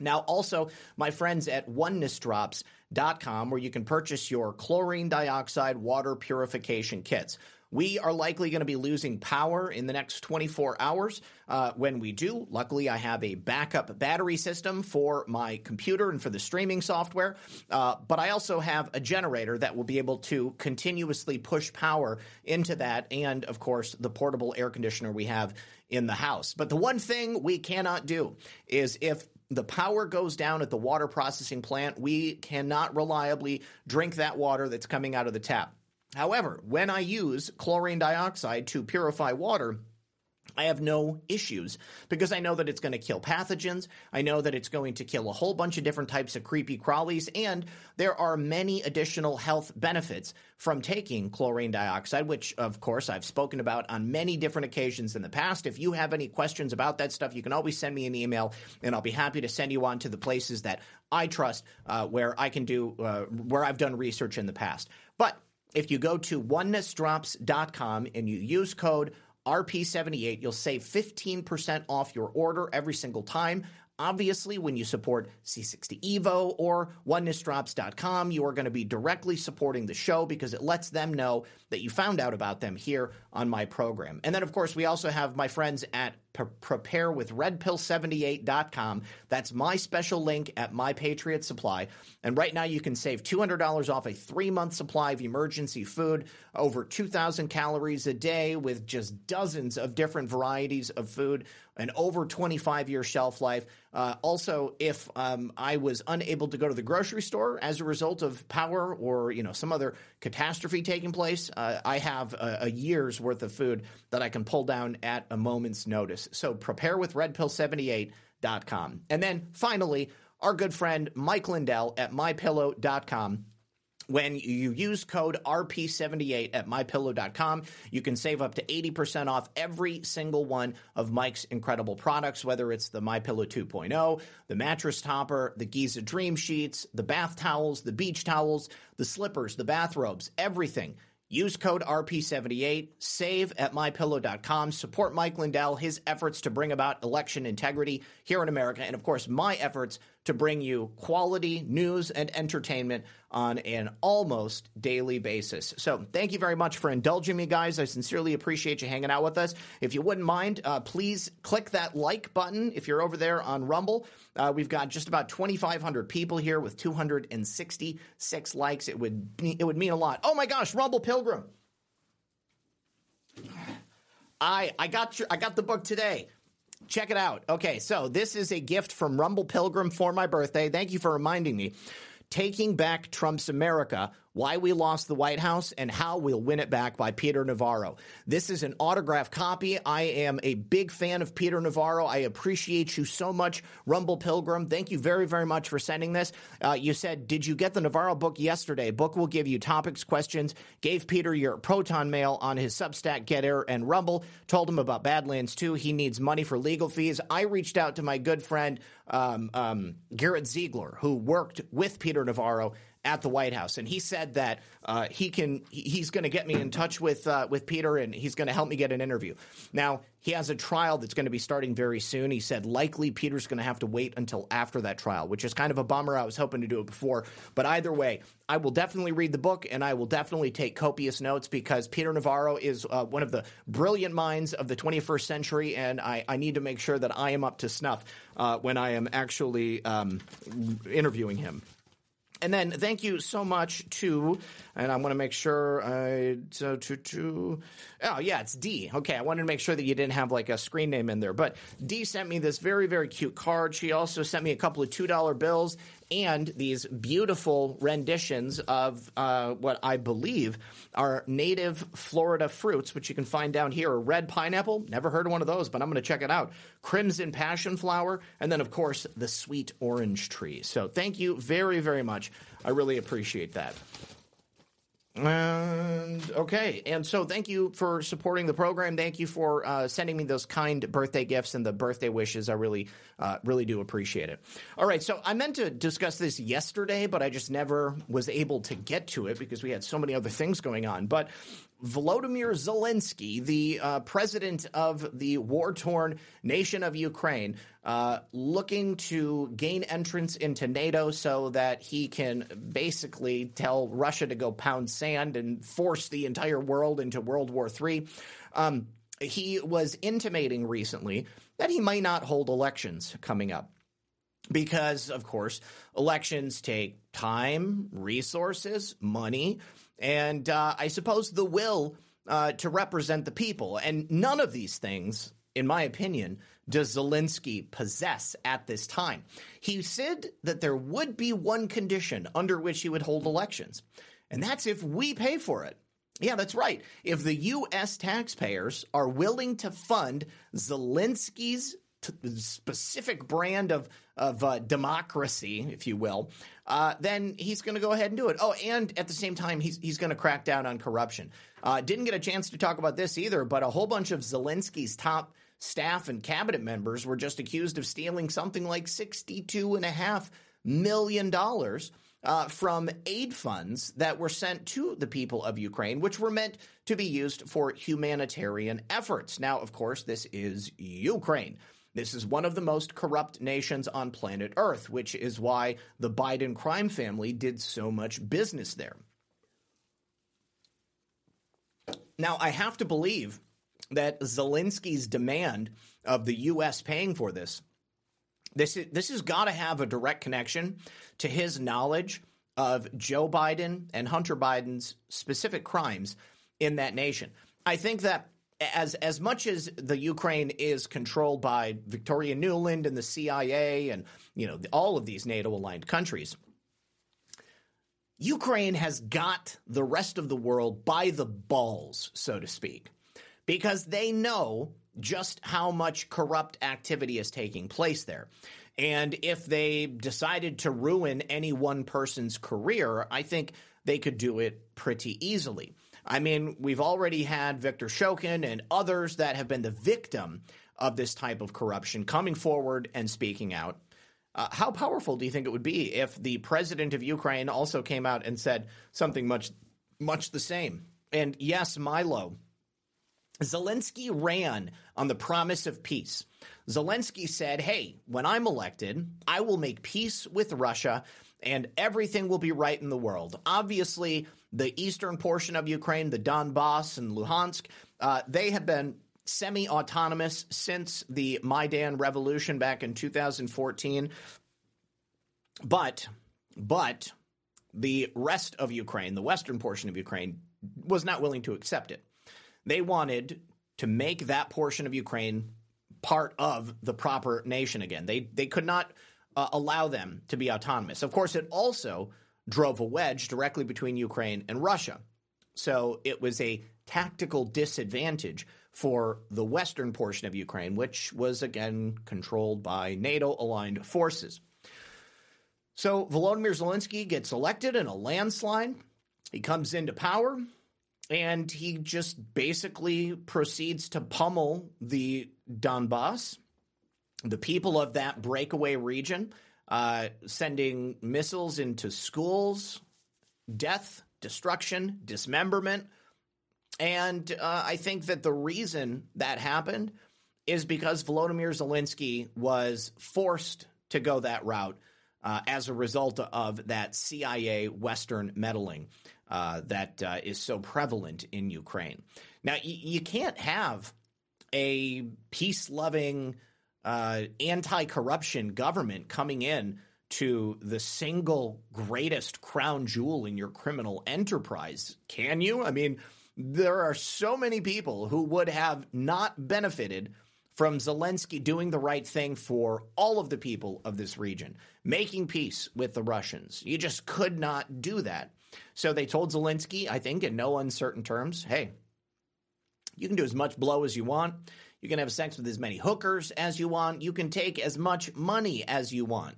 [SPEAKER 1] Now, also, my friends at onenessdrops.com, where you can purchase your chlorine dioxide water purification kits. We are likely going to be losing power in the next 24 hours. Uh, when we do, luckily, I have a backup battery system for my computer and for the streaming software. Uh, but I also have a generator that will be able to continuously push power into that, and of course, the portable air conditioner we have in the house. But the one thing we cannot do is if the power goes down at the water processing plant, we cannot reliably drink that water that's coming out of the tap. However, when I use chlorine dioxide to purify water, I have no issues because I know that it's going to kill pathogens. I know that it's going to kill a whole bunch of different types of creepy crawlies, and there are many additional health benefits from taking chlorine dioxide, which, of course, I've spoken about on many different occasions in the past. If you have any questions about that stuff, you can always send me an email, and I'll be happy to send you on to the places that I trust, uh, where I can do, uh, where I've done research in the past. But if you go to onenessdrops.com and you use code RP78, you'll save 15% off your order every single time. Obviously, when you support C60 Evo or onenessdrops.com, you are going to be directly supporting the show because it lets them know that you found out about them here on my program. And then, of course, we also have my friends at preparewithredpill78.com. That's my special link at My Patriot Supply. And right now you can save $200 off a three month supply of emergency food, over 2,000 calories a day with just dozens of different varieties of food, an over 25 year shelf life. Uh, also, if um, I was unable to go to the grocery store as a result of power or you know some other catastrophe taking place, uh, I have a, a year's worth of food that I can pull down at a moment's notice. So prepare with redpill78.com. And then finally, our good friend Mike Lindell at mypillow.com when you use code RP78 at mypillow.com, you can save up to 80% off every single one of Mike's incredible products, whether it's the MyPillow 2.0, the mattress topper, the Giza Dream Sheets, the bath towels, the beach towels, the slippers, the bathrobes, everything. Use code RP78, save at mypillow.com, support Mike Lindell, his efforts to bring about election integrity here in America, and of course, my efforts to bring you quality news and entertainment on an almost daily basis. So, thank you very much for indulging me, guys. I sincerely appreciate you hanging out with us. If you wouldn't mind, uh, please click that like button if you're over there on Rumble. Uh, we've got just about 2,500 people here with 266 likes. It would it would mean a lot. Oh my gosh, Rumble Pilgrim. I I got your, I got the book today. Check it out. Okay, so this is a gift from Rumble Pilgrim for my birthday. Thank you for reminding me. Taking Back Trump's America why We Lost the White House and How We'll Win It Back by Peter Navarro. This is an autographed copy. I am a big fan of Peter Navarro. I appreciate you so much, Rumble Pilgrim. Thank you very, very much for sending this. Uh, you said, Did you get the Navarro book yesterday? Book will give you topics, questions. Gave Peter your proton mail on his Substack, Gettr, and Rumble. Told him about Badlands 2. He needs money for legal fees. I reached out to my good friend, um, um, Garrett Ziegler, who worked with Peter Navarro at the White House, and he said that uh, he can he's going to get me in touch with uh, with Peter, and he's going to help me get an interview. Now he has a trial that's going to be starting very soon. He said likely Peter's going to have to wait until after that trial, which is kind of a bummer. I was hoping to do it before, but either way, I will definitely read the book and I will definitely take copious notes because Peter Navarro is uh, one of the brilliant minds of the 21st century, and I, I need to make sure that I am up to snuff uh, when I am actually um, interviewing him. And then thank you so much to, and I want to make sure I, to, to, to, oh yeah, it's D. Okay. I wanted to make sure that you didn't have like a screen name in there, but D sent me this very, very cute card. She also sent me a couple of $2 bills and these beautiful renditions of uh, what I believe are native Florida fruits, which you can find down here. A red pineapple, never heard of one of those, but I'm going to check it out. Crimson passion flower, and then, of course, the sweet orange tree. So thank you very, very much. I really appreciate that. And okay, and so thank you for supporting the program. Thank you for uh, sending me those kind birthday gifts and the birthday wishes. I really, uh, really do appreciate it. All right, so I meant to discuss this yesterday, but I just never was able to get to it because we had so many other things going on. But Volodymyr Zelensky, the uh, president of the war torn nation of Ukraine, uh, looking to gain entrance into NATO so that he can basically tell Russia to go pound sand and force the entire world into World War III. Um, he was intimating recently that he might not hold elections coming up because, of course, elections take time, resources, money and uh, I suppose the will uh, to represent the people. And none of these things, in my opinion, does Zelensky possess at this time. He said that there would be one condition under which he would hold elections, and that's if we pay for it. Yeah, that's right. If the U.S. taxpayers are willing to fund Zelensky's specific brand of of uh, democracy, if you will, uh, then he's going to go ahead and do it. Oh, and at the same time, he's he's going to crack down on corruption. Uh, didn't get a chance to talk about this either, but a whole bunch of Zelensky's top staff and cabinet members were just accused of stealing something like sixty-two and a half million dollars. Uh, from aid funds that were sent to the people of Ukraine, which were meant to be used for humanitarian efforts. Now, of course, this is Ukraine. This is one of the most corrupt nations on planet Earth, which is why the Biden crime family did so much business there. Now, I have to believe that Zelensky's demand of the U.S. paying for this, this, is, this has got to have a direct connection to his knowledge of Joe Biden and Hunter Biden's specific crimes in that nation. I think that as as much as the Ukraine is controlled by Victoria Nuland and the CIA and you know all of these NATO aligned countries, Ukraine has got the rest of the world by the balls, so to speak, because they know just how much corrupt activity is taking place there. And if they decided to ruin any one person's career, I think they could do it pretty easily. I mean, we've already had Viktor Shokin and others that have been the victim of this type of corruption coming forward and speaking out. Uh, how powerful do you think it would be if the president of Ukraine also came out and said something much, much the same? And yes, Milo, Zelensky ran on the promise of peace. Zelensky said, Hey, when I'm elected, I will make peace with Russia and everything will be right in the world. Obviously, the eastern portion of Ukraine, the Donbass and Luhansk, uh, they have been semi autonomous since the Maidan revolution back in 2014. But, but the rest of Ukraine, the western portion of Ukraine, was not willing to accept it. They wanted to make that portion of Ukraine part of the proper nation again. They they could not uh, allow them to be autonomous. Of course, it also drove a wedge directly between Ukraine and Russia. So it was a tactical disadvantage for the western portion of Ukraine, which was again controlled by NATO aligned forces. So Volodymyr Zelensky gets elected in a landslide. He comes into power and he just basically proceeds to pummel the Donbass the people of that breakaway region, uh, sending missiles into schools, death, destruction, dismemberment. And uh, I think that the reason that happened is because Volodymyr Zelensky was forced to go that route uh, as a result of that CIA Western meddling uh, that uh, is so prevalent in Ukraine. Now, y- you can't have a peace loving, uh, anti-corruption government coming in to the single greatest crown jewel in your criminal enterprise. Can you? I mean, there are so many people who would have not benefited from Zelensky doing the right thing for all of the people of this region, making peace with the Russians. You just could not do that. So they told Zelensky, I think, in no uncertain terms, hey, you can do as much blow as you want. You can have sex with as many hookers as you want. You can take as much money as you want.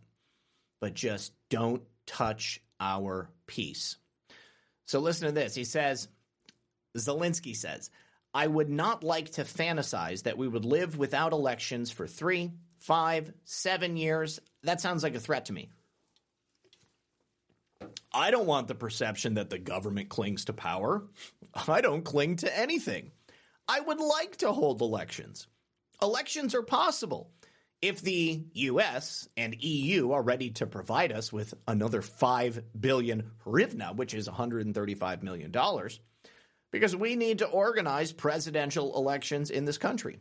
[SPEAKER 1] But just don't touch our peace. So listen to this. He says, Zelensky says, I would not like to fantasize that we would live without elections for three, five, seven years. That sounds like a threat to me. I don't want the perception that the government clings to power. I don't cling to anything. I would like to hold elections. Elections are possible. If the US and EU are ready to provide us with another 5 billion hryvnia, which is $135 million, because we need to organize presidential elections in this country.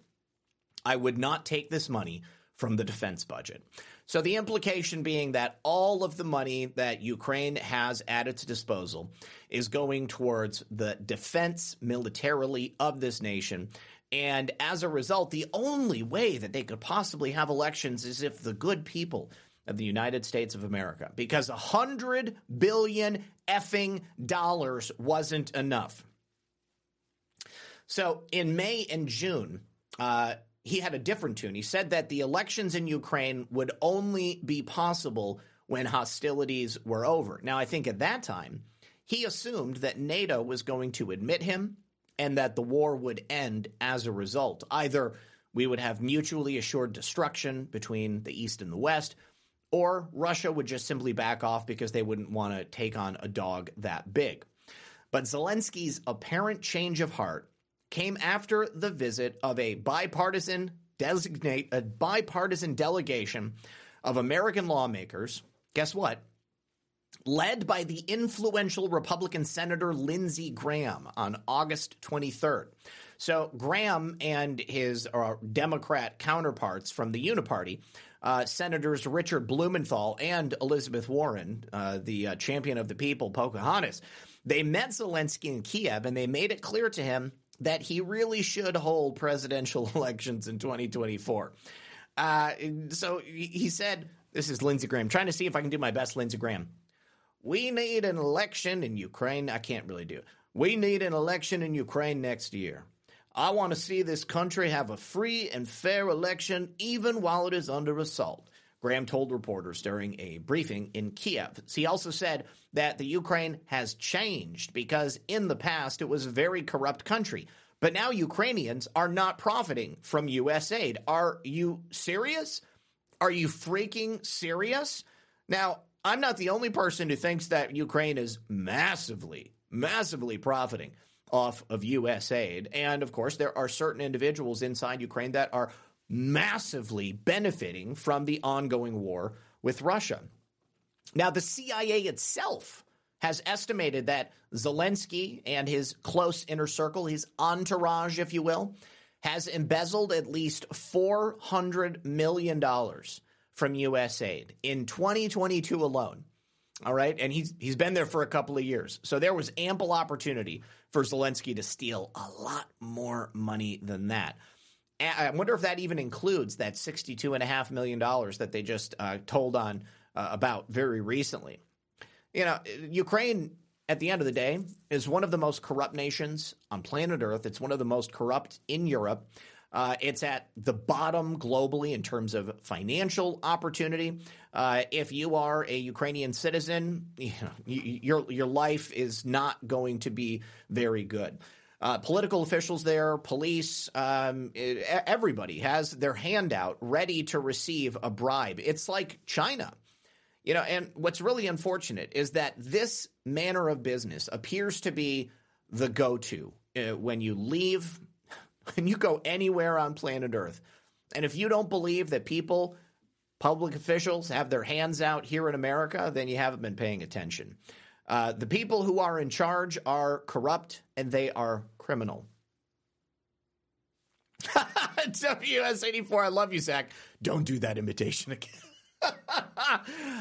[SPEAKER 1] I would not take this money from the defense budget. So the implication being that all of the money that Ukraine has at its disposal is going towards the defense militarily of this nation. And as a result, the only way that they could possibly have elections is if the good people of the United States of America, because a hundred billion effing dollars wasn't enough. So in May and June, uh, he had a different tune. He said that the elections in Ukraine would only be possible when hostilities were over. Now, I think at that time, he assumed that NATO was going to admit him and that the war would end as a result. Either we would have mutually assured destruction between the East and the West, or Russia would just simply back off because they wouldn't want to take on a dog that big. But Zelensky's apparent change of heart came after the visit of a bipartisan designate a bipartisan delegation of American lawmakers. Guess what? Led by the influential Republican Senator Lindsey Graham on August 23rd. So, Graham and his uh, Democrat counterparts from the Uniparty, uh, Senators Richard Blumenthal and Elizabeth Warren, uh, the uh, champion of the people, Pocahontas, they met Zelensky in Kiev and they made it clear to him that he really should hold presidential elections in 2024. Uh, so he said, This is Lindsey Graham, trying to see if I can do my best, Lindsey Graham. We need an election in Ukraine. I can't really do it. We need an election in Ukraine next year. I want to see this country have a free and fair election, even while it is under assault. Graham told reporters during a briefing in Kiev. He also said that the Ukraine has changed because in the past it was a very corrupt country. But now Ukrainians are not profiting from U.S. aid. Are you serious? Are you freaking serious? Now, I'm not the only person who thinks that Ukraine is massively, massively profiting off of U.S. aid. And of course, there are certain individuals inside Ukraine that are massively benefiting from the ongoing war with Russia. Now, the CIA itself has estimated that Zelensky and his close inner circle, his entourage, if you will, has embezzled at least $400 million from U.S. aid in 2022 alone. All right. And he's, he's been there for a couple of years. So there was ample opportunity for Zelensky to steal a lot more money than that. I wonder if that even includes that $62.5 million that they just uh, told on uh, about very recently. You know, Ukraine, at the end of the day, is one of the most corrupt nations on planet Earth. It's one of the most corrupt in Europe. Uh, it's at the bottom globally in terms of financial opportunity. Uh, if you are a Ukrainian citizen, you know, your your life is not going to be very good. Uh, political officials there, police, um, everybody has their hand out ready to receive a bribe. It's like China. You know, and what's really unfortunate is that this manner of business appears to be the go to uh, when you leave, when you go anywhere on planet Earth. And if you don't believe that people, public officials, have their hands out here in America, then you haven't been paying attention. Uh, the people who are in charge are corrupt and they are criminal. WS84, I love you, Zak. Don't do that imitation again.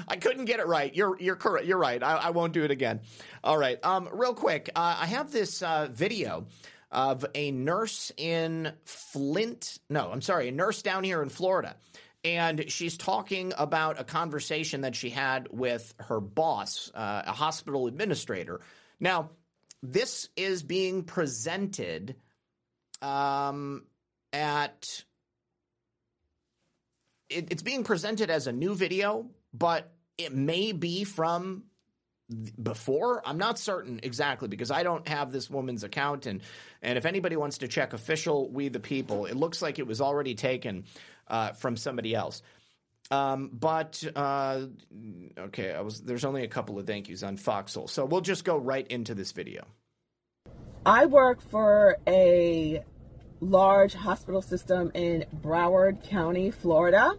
[SPEAKER 1] I couldn't get it right. You're you're correct. You're right. I, I won't do it again. All right. Um, real quick, uh, I have this uh, video of a nurse in Flint. No, I'm sorry, a nurse down here in Florida. And she's talking about a conversation that she had with her boss, uh, a hospital administrator. Now, this is being presented um, at. It, it's being presented as a new video, but it may be from before i'm not certain exactly because i don't have this woman's account and and if anybody wants to check official we the people it looks like it was already taken uh, from somebody else. Um, but uh, okay i was there's only a couple of thank yous on foxhole. So we'll just go right into this video.
[SPEAKER 4] I work for a large hospital system in broward county florida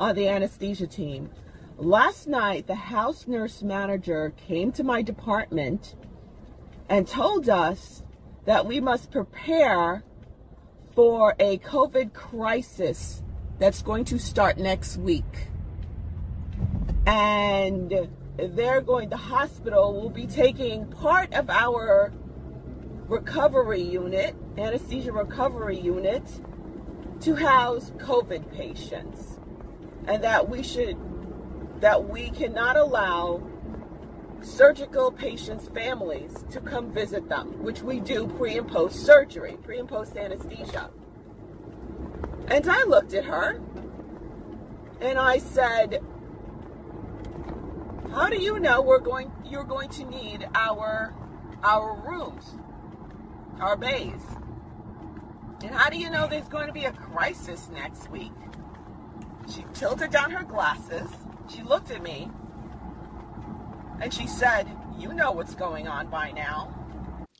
[SPEAKER 4] on the anesthesia team. Last night, the house nurse manager came to my department and told us that we must prepare for a COVID crisis that's going to start next week. And they're going, the hospital will be taking part of our recovery unit, anesthesia recovery unit, to house COVID patients. And that we should that we cannot allow surgical patients' families to come visit them, which we do pre and post surgery, pre and post anesthesia. And I looked at her and I said, How do you know we're going you're going to need our our rooms, our bays? And how do you know there's going to be a crisis next week? She tilted down her glasses she looked at me and she said, You know what's going on by now.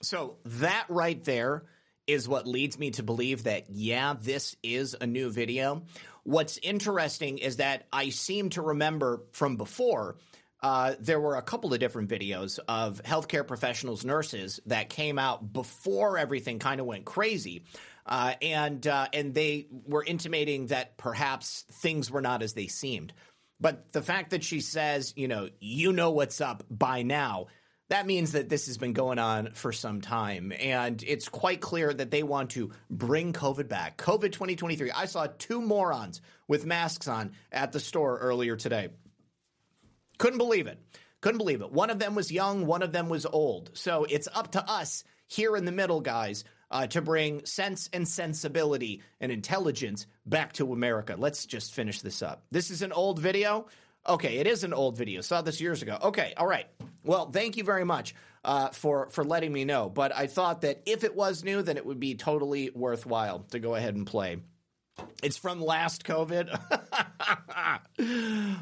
[SPEAKER 1] So that right there is what leads me to believe that, yeah, this is a new video. What's interesting is that I seem to remember from before. Uh, there were a couple of different videos of healthcare professionals, nurses that came out before everything kind of went crazy, uh, and uh, and they were intimating that perhaps things were not as they seemed. But the fact that she says, you know, you know what's up by now, that means that this has been going on for some time. And it's quite clear that they want to bring COVID back. COVID 2023. I saw two morons with masks on at the store earlier today. Couldn't believe it. Couldn't believe it. One of them was young, one of them was old. So it's up to us here in the middle, guys, uh, to bring sense and sensibility and intelligence back to America. Let's just finish this up. This is an old video. Okay, it is an old video. Saw this years ago. Okay, all right. Well, thank you very much uh, for for letting me know. But I thought that if it was new, then it would be totally worthwhile to go ahead and play. It's from last COVID.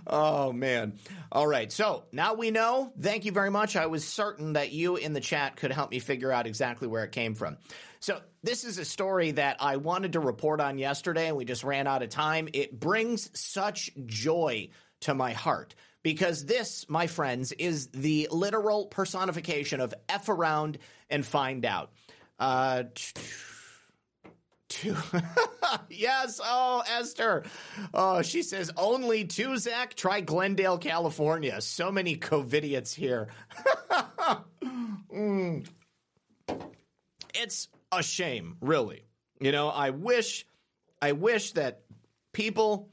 [SPEAKER 1] oh, man. All right. So now we know. Thank you very much. I was certain that you in the chat could help me figure out exactly where it came from. So, this is a story that I wanted to report on yesterday, and we just ran out of time. It brings such joy to my heart because this, my friends, is the literal personification of F around and find out. Uh, Two. yes. Oh, Esther. Oh, she says only two, Zak. Try Glendale, California. So many COVIDiots here. mm. It's a shame, really. You know, I wish, I wish that people,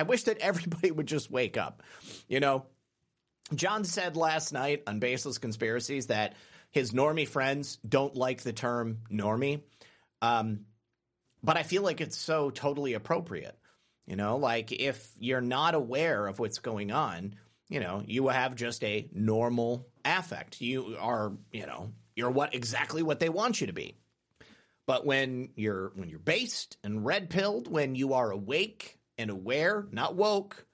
[SPEAKER 1] I wish that everybody would just wake up. You know, John said last night on Baseless Conspiracies that his normie friends don't like the term normie. Um, but I feel like it's so totally appropriate. You know, like if you're not aware of what's going on, you know, you have just a normal affect. You are, you know, you're what exactly what they want you to be. But when you're when you're based and red pilled, when you are awake and aware, not woke,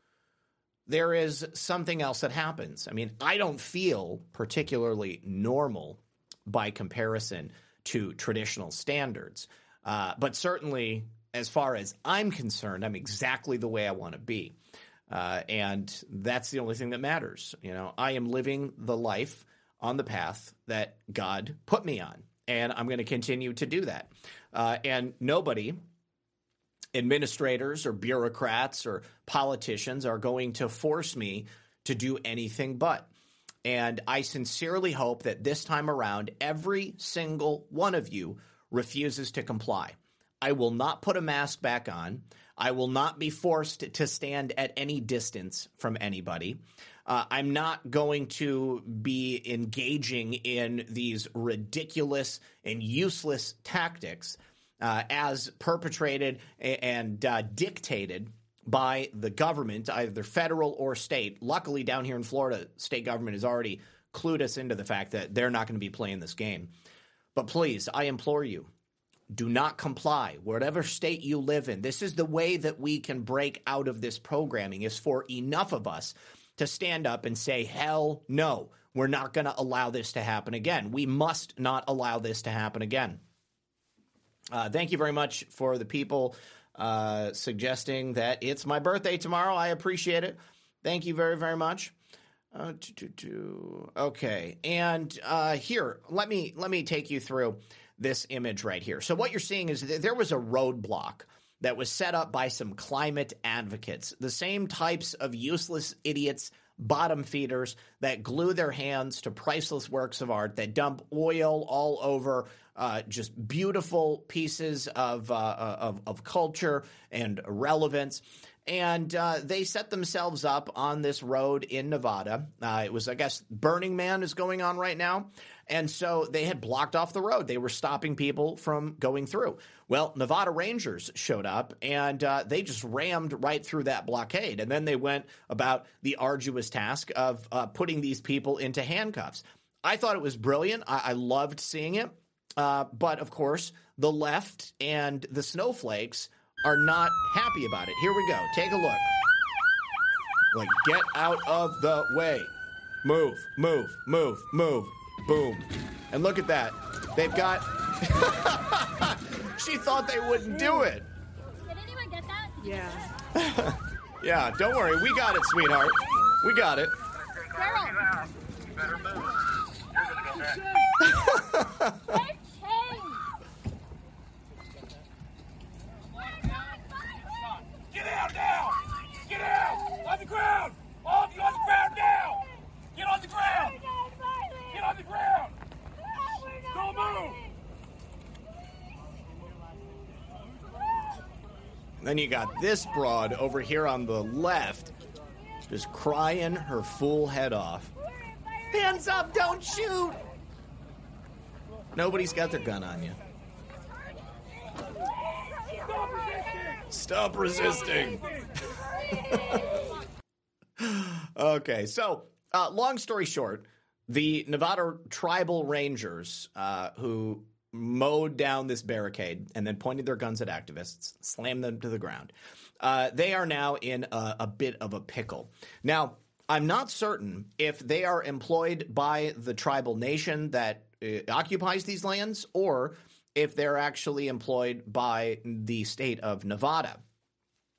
[SPEAKER 1] there is something else that happens. I mean, I don't feel particularly normal by comparison to traditional standards. Uh, but certainly, as far as I'm concerned, I'm exactly the way I want to be. Uh, and that's the only thing that matters. You know, I am living the life on the path that God put me on, and I'm going to continue to do that. Uh, and nobody, administrators or bureaucrats or politicians, are going to force me to do anything but. And I sincerely hope that this time around, every single one of you refuses to comply. I will not put a mask back on. I will not be forced to stand at any distance from anybody. Uh, I'm not going to be engaging in these ridiculous and useless tactics uh, as perpetrated and uh, dictated by the government, either federal or state. Luckily, down here in Florida, state government has already clued us into the fact that they're not going to be playing this game. But please, I implore you, do not comply whatever state you live in this is the way that we can break out of this programming is for enough of us to stand up and say hell no we're not going to allow this to happen again we must not allow this to happen again uh, thank you very much for the people uh, suggesting that it's my birthday tomorrow. I appreciate it. Thank you very very much. Uh, okay. And uh, here let me let me take you through this image right here. So what you're seeing is there was a roadblock that was set up by some climate advocates, the same types of useless idiots, bottom feeders that glue their hands to priceless works of art, that dump oil all over uh, just beautiful pieces of, uh, uh of, of culture and relevance and uh, they set themselves up on this road in Nevada. Uh, it was, I guess, Burning Man is going on right now. And so they had blocked off the road. They were stopping people from going through. Well, Nevada Rangers showed up and uh, they just rammed right through that blockade. And then they went about the arduous task of uh, putting these people into handcuffs. I thought it was brilliant. I, I loved seeing it. Uh, but of course, the left and the snowflakes are not happy about it. Here we go. Take a look. Like, get out of the way. Move, move, move, move. Boom. And look at that. They've got. she thought they wouldn't do it.
[SPEAKER 5] Did anyone get that?
[SPEAKER 4] Yeah.
[SPEAKER 1] yeah, don't worry. We got it, sweetheart. We got it.
[SPEAKER 5] Daryl.
[SPEAKER 6] Better move. You're gonna go down.
[SPEAKER 7] Get out now! Get out! On the ground! All of you on the ground now! Get on the ground! Get on the ground! Don't move!
[SPEAKER 1] Then you got this broad over here on the left, just crying her fool head off. Hands up, don't shoot! Nobody's got their gun on you. Stop resisting. okay, so uh, long story short, the Nevada tribal rangers uh, who mowed down this barricade and then pointed their guns at activists, slammed them to the ground. Uh, they are now in a, a bit of a pickle. Now, I'm not certain if they are employed by the tribal nation that uh, occupies these lands or if they're actually employed by the state of Nevada.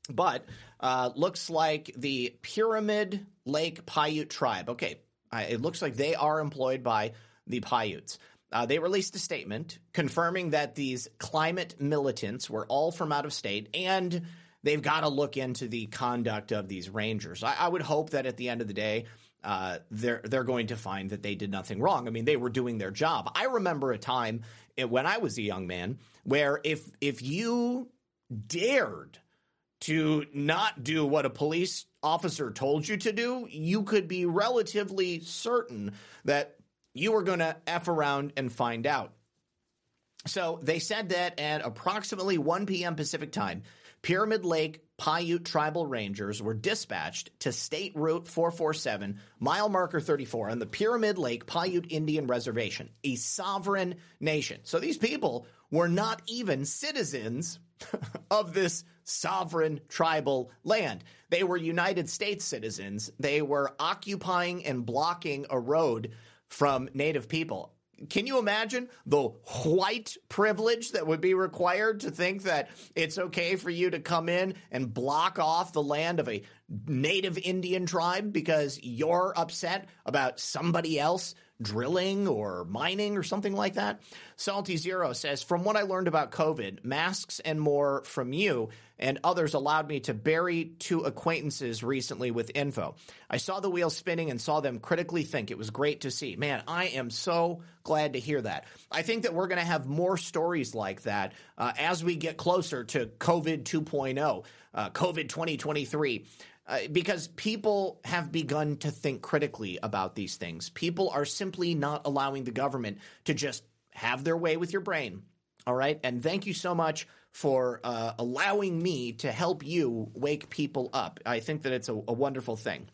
[SPEAKER 1] But uh, looks like the Pyramid Lake Paiute tribe. Okay, it looks like they are employed by the Paiutes. Uh, they released a statement confirming that these climate militants were all from out of state and they've got to look into the conduct of these rangers. I, I would hope that at the end of the day, uh, they're they're going to find that they did nothing wrong. I mean, they were doing their job. I remember a time when I was a young man where if if you dared to not do what a police officer told you to do, you could be relatively certain that you were going to f around and find out. So they said that at approximately 1 p.m. Pacific time, Pyramid Lake Paiute tribal rangers were dispatched to State Route 447, mile marker 34, on the Pyramid Lake Paiute Indian Reservation, a sovereign nation. So these people were not even citizens of this sovereign tribal land. They were United States citizens. They were occupying and blocking a road from Native people. Can you imagine the white privilege that would be required to think that it's okay for you to come in and block off the land of a native Indian tribe because you're upset about somebody else drilling or mining or something like that. Salty Zero says, From what I learned about COVID, masks and more from you and others allowed me to bury two acquaintances recently with info. I saw the wheel spinning and saw them critically think. It was great to see. Man, I am so glad to hear that. I think that we're going to have more stories like that uh, as we get closer to COVID 2.0, uh, COVID 2023. Uh, because people have begun to think critically about these things. People are simply not allowing the government to just have their way with your brain. All right. And thank you so much for uh, allowing me to help you wake people up. I think that it's a, a wonderful thing.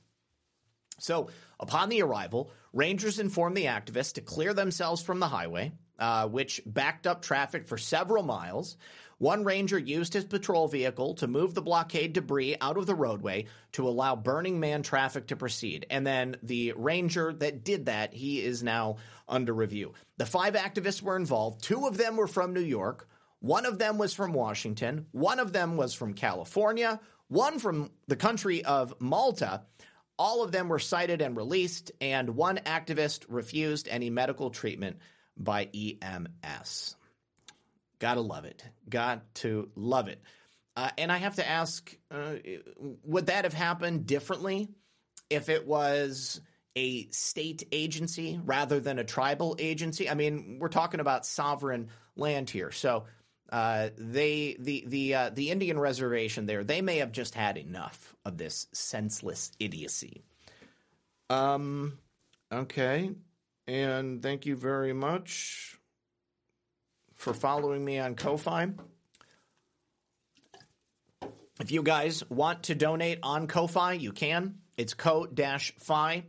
[SPEAKER 1] So, upon the arrival, rangers informed the activists to clear themselves from the highway, uh, which backed up traffic for several miles. One ranger used his patrol vehicle to move the blockade debris out of the roadway to allow Burning Man traffic to proceed. And then the ranger that did that, he is now under review. The five activists were involved. Two of them were from New York. One of them was from Washington. One of them was from California. One from the country of Malta. All of them were cited and released, and one activist refused any medical treatment by EMS. Gotta love it. Got to love it. Uh, and I have to ask uh, would that have happened differently if it was a state agency rather than a tribal agency? I mean, we're talking about sovereign land here. So. Uh, they the the uh, the Indian reservation there they may have just had enough of this senseless idiocy. Um, okay, and thank you very much for following me on Ko-fi. If you guys want to donate on Ko-fi, you can. It's ko-fi.com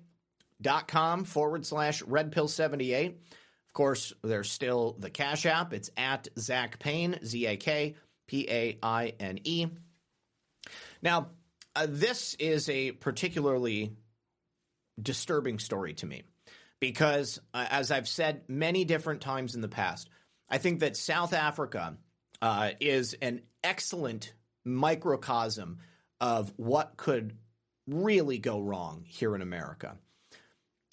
[SPEAKER 1] forward slash redpill78. Of course, there's still the Cash App. It's at Zak Paine, Z A K P A I N E. Now, uh, this is a particularly disturbing story to me because, uh, as I've said many different times in the past, I think that South Africa uh, is an excellent microcosm of what could really go wrong here in America.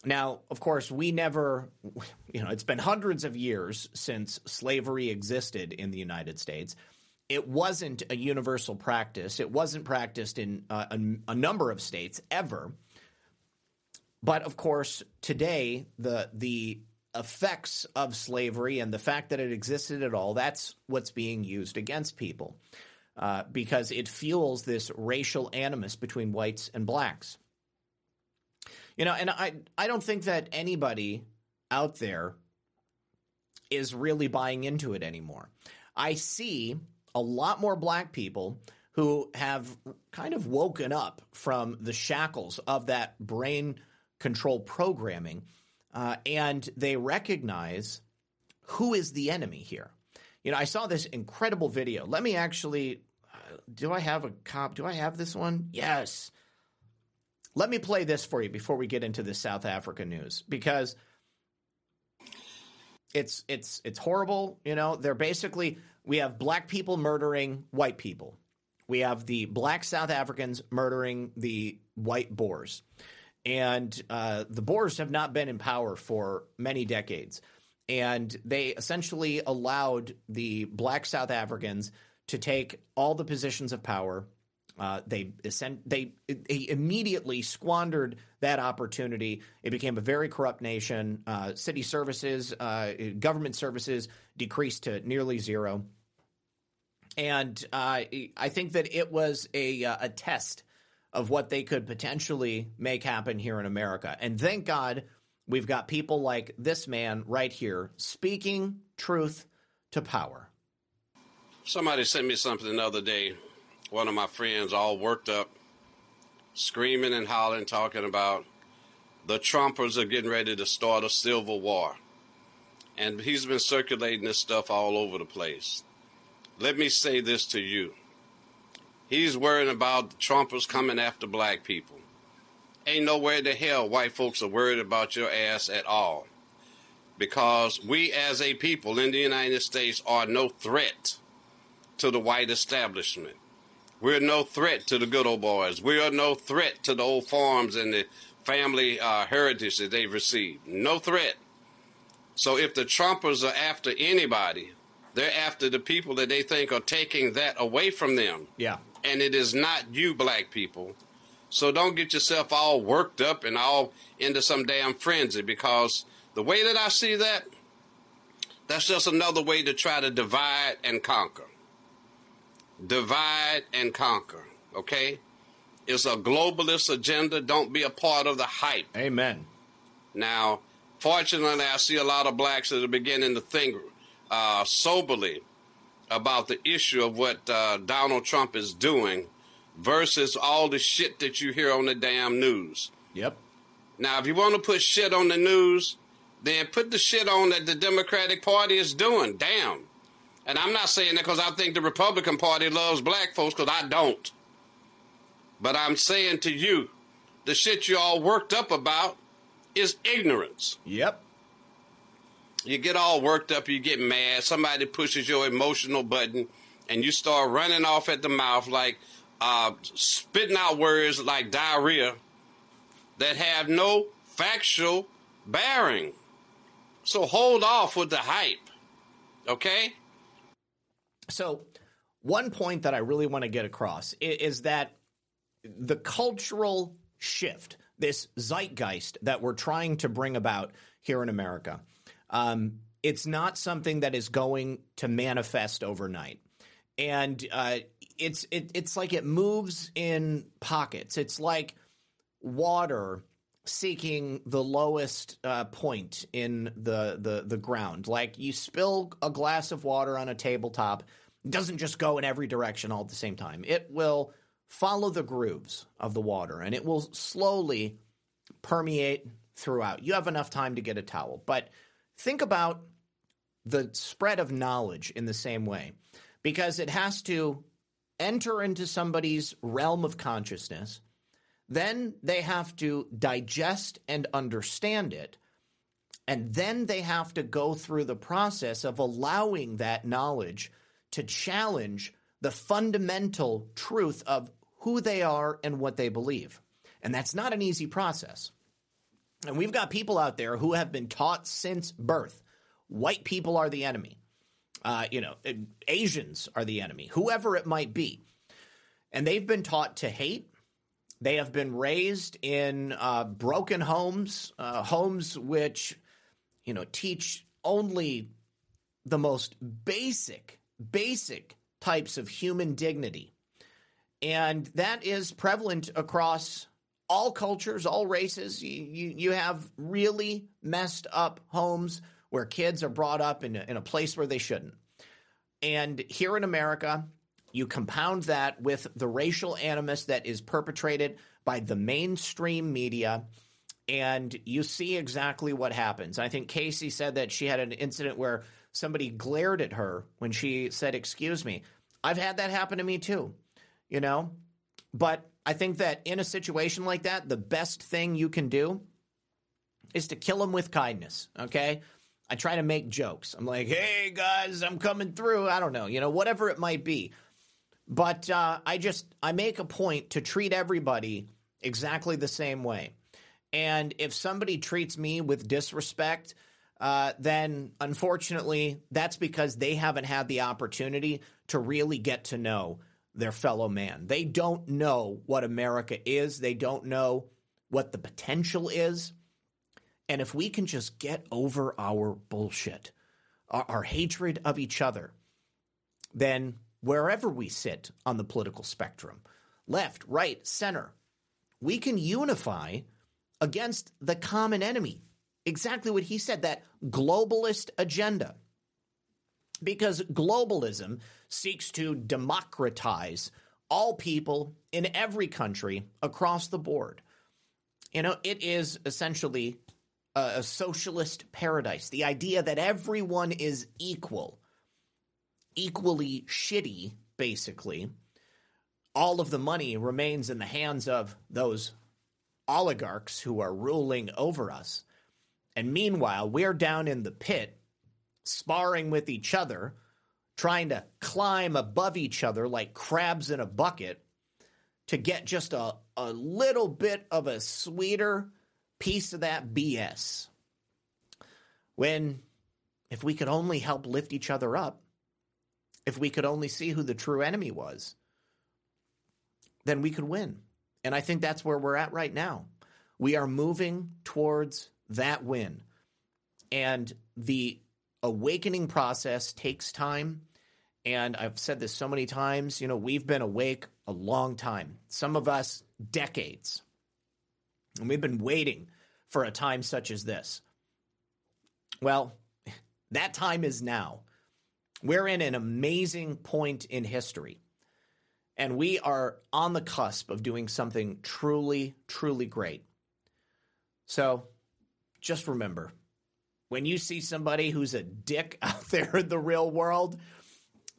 [SPEAKER 1] Now, of course, we never, you know, it's been hundreds of years since slavery existed in the United States. It wasn't a universal practice. It wasn't practiced in uh, a, a number of states ever. But of course, today the the effects of slavery and the fact that it existed at all, that's what's being used against people uh, because it fuels this racial animus between whites and blacks. You know, and I, I don't think that anybody out there is really buying into it anymore. I see a lot more black people who have kind of woken up from the shackles of that brain control programming uh, and they recognize who is the enemy here. You know, I saw this incredible video. Let me actually. Uh, do I have a cop? Do I have this one? Yes. Let me play this for you before we get into the South Africa news because it's it's it's horrible. You know, they're basically we have black people murdering white people. We have the black South Africans murdering the white Boers. And uh, the Boers have not been in power for many decades. And they essentially allowed the black South Africans to take all the positions of power. Uh, they, they, they immediately squandered that opportunity. It became a very corrupt nation. Uh, city services, uh, government services decreased to nearly zero. And uh, I think that it was a, uh, a test of what they could potentially make happen here in America. And thank God we've got people like this man right here speaking truth to power.
[SPEAKER 8] Somebody sent me something the other day. One of my friends, all worked up, screaming and hollering, talking about the Trumpers are getting ready to start a civil war. And he's been circulating this stuff all over the place. Let me say this to you He's worrying about Trumpers coming after black people. Ain't nowhere in the hell white folks are worried about your ass at all. Because we as a people in the United States are no threat to the white establishment. We're no threat to the good old boys. We are no threat to the old farms and the family uh, heritage that they've received. No threat. So if the Trumpers are after anybody, they're after the people that they think are taking that away from them.
[SPEAKER 1] Yeah.
[SPEAKER 8] And it is not you, black people. So don't get yourself all worked up and all into some damn frenzy because the way that I see that, that's just another way to try to divide and conquer. Divide and conquer, okay? It's a globalist agenda. Don't be a part of the hype.
[SPEAKER 1] Amen.
[SPEAKER 8] Now, fortunately, I see a lot of blacks that are beginning to think uh, soberly about the issue of what uh, Donald Trump is doing versus all the shit that you hear on the damn news.
[SPEAKER 1] Yep.
[SPEAKER 8] Now, if you want to put shit on the news, then put the shit on that the Democratic Party is doing. Damn. And I'm not saying that because I think the Republican Party loves black folks, because I don't. But I'm saying to you, the shit you all worked up about is ignorance.
[SPEAKER 1] Yep.
[SPEAKER 8] You get all worked up, you get mad, somebody pushes your emotional button, and you start running off at the mouth like uh, spitting out words like diarrhea that have no factual bearing. So hold off with the hype. Okay?
[SPEAKER 1] So, one point that I really want to get across is, is that the cultural shift, this zeitgeist that we're trying to bring about here in America, um, it's not something that is going to manifest overnight. And uh, it's it, it's like it moves in pockets. It's like water seeking the lowest uh, point in the, the the ground. Like you spill a glass of water on a tabletop, it doesn't just go in every direction all at the same time. It will follow the grooves of the water, and it will slowly permeate throughout. You have enough time to get a towel, but think about the spread of knowledge in the same way, because it has to enter into somebody's realm of consciousness then they have to digest and understand it. And then they have to go through the process of allowing that knowledge to challenge the fundamental truth of who they are and what they believe. And that's not an easy process. And we've got people out there who have been taught since birth white people are the enemy. Uh, you know, Asians are the enemy, whoever it might be. And they've been taught to hate they have been raised in uh, broken homes, uh, homes which, you know, teach only the most basic, basic types of human dignity. And that is prevalent across all cultures, all races. You, you, you have really messed up homes where kids are brought up in a, in a place where they shouldn't. And here in America, you compound that with the racial animus that is perpetrated by the mainstream media, and you see exactly what happens. I think Casey said that she had an incident where somebody glared at her when she said, Excuse me. I've had that happen to me too, you know? But I think that in a situation like that, the best thing you can do is to kill them with kindness, okay? I try to make jokes. I'm like, hey guys, I'm coming through. I don't know, you know, whatever it might be. But uh, I just I make a point to treat everybody exactly the same way. And if somebody treats me with disrespect, uh, then unfortunately that's because they haven't had the opportunity to really get to know their fellow man. They don't know what America is. They don't know what the potential is. And if we can just get over our bullshit, our, our hatred of each other, then wherever we sit on the political spectrum left, right, center we can unify against the common enemy. Exactly what he said that globalist agenda. Because globalism seeks to democratize all people in every country across the board. You know, it is essentially a, a socialist paradise. The idea that everyone is equal equally shitty, basically. All of the money remains in the hands of those oligarchs who are ruling over us. And meanwhile, we're down in the pit, sparring with each other, trying to climb above each other like crabs in a bucket to get just a, a little bit of a sweeter piece of that BS. When, if we could only help lift each other up, if we could only see who the true enemy was, then we could win. And I think that's where we're at right now. We are moving towards that win. And the awakening process takes time. And I've said this so many times, you know, we've been awake a long time, some of us decades. And we've been waiting for a time such as this. Well, that time is now. We're in an amazing point in history. And we are on the cusp of doing something truly, truly great. So just remember when you see somebody who's a dick out there in the real world,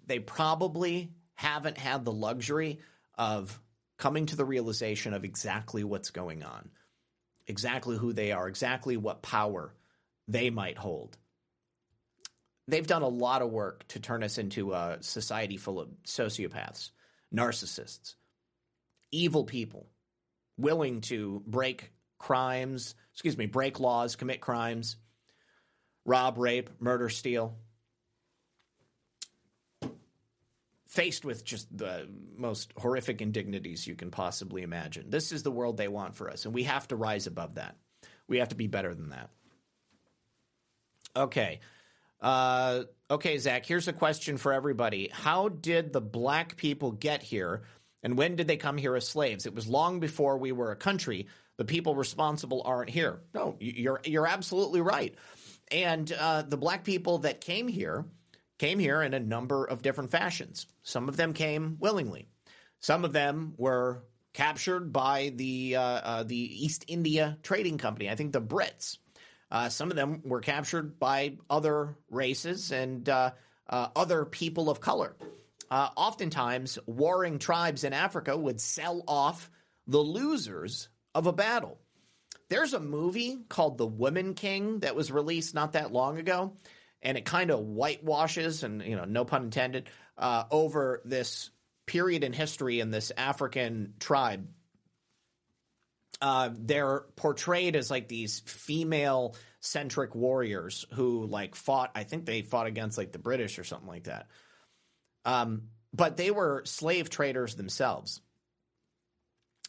[SPEAKER 1] they probably haven't had the luxury of coming to the realization of exactly what's going on, exactly who they are, exactly what power they might hold. They've done a lot of work to turn us into a society full of sociopaths, narcissists, evil people, willing to break crimes, excuse me, break laws, commit crimes, rob, rape, murder, steal. Faced with just the most horrific indignities you can possibly imagine. This is the world they want for us, and we have to rise above that. We have to be better than that. Okay. Uh, okay, Zak, here's a question for everybody. How did the black people get here, and when did they come here as slaves? It was long before we were a country. The people responsible aren't here. No, you're you're absolutely right. And uh, the black people that came here came here in a number of different fashions. Some of them came willingly. Some of them were captured by the uh, uh, the East India Trading Company. I think the Brits. Uh, some of them were captured by other races and uh, uh, other people of color. Oftentimes, warring tribes in Africa would sell off the losers of a battle. There's a movie called The Woman King that was released not that long ago, and it kind of whitewashes, and you know, no pun intended, uh, over this period in history in this African tribe uh, they're portrayed as like these female centric warriors who like fought. I think they fought against like the British or something like that. Um, but they were slave traders themselves.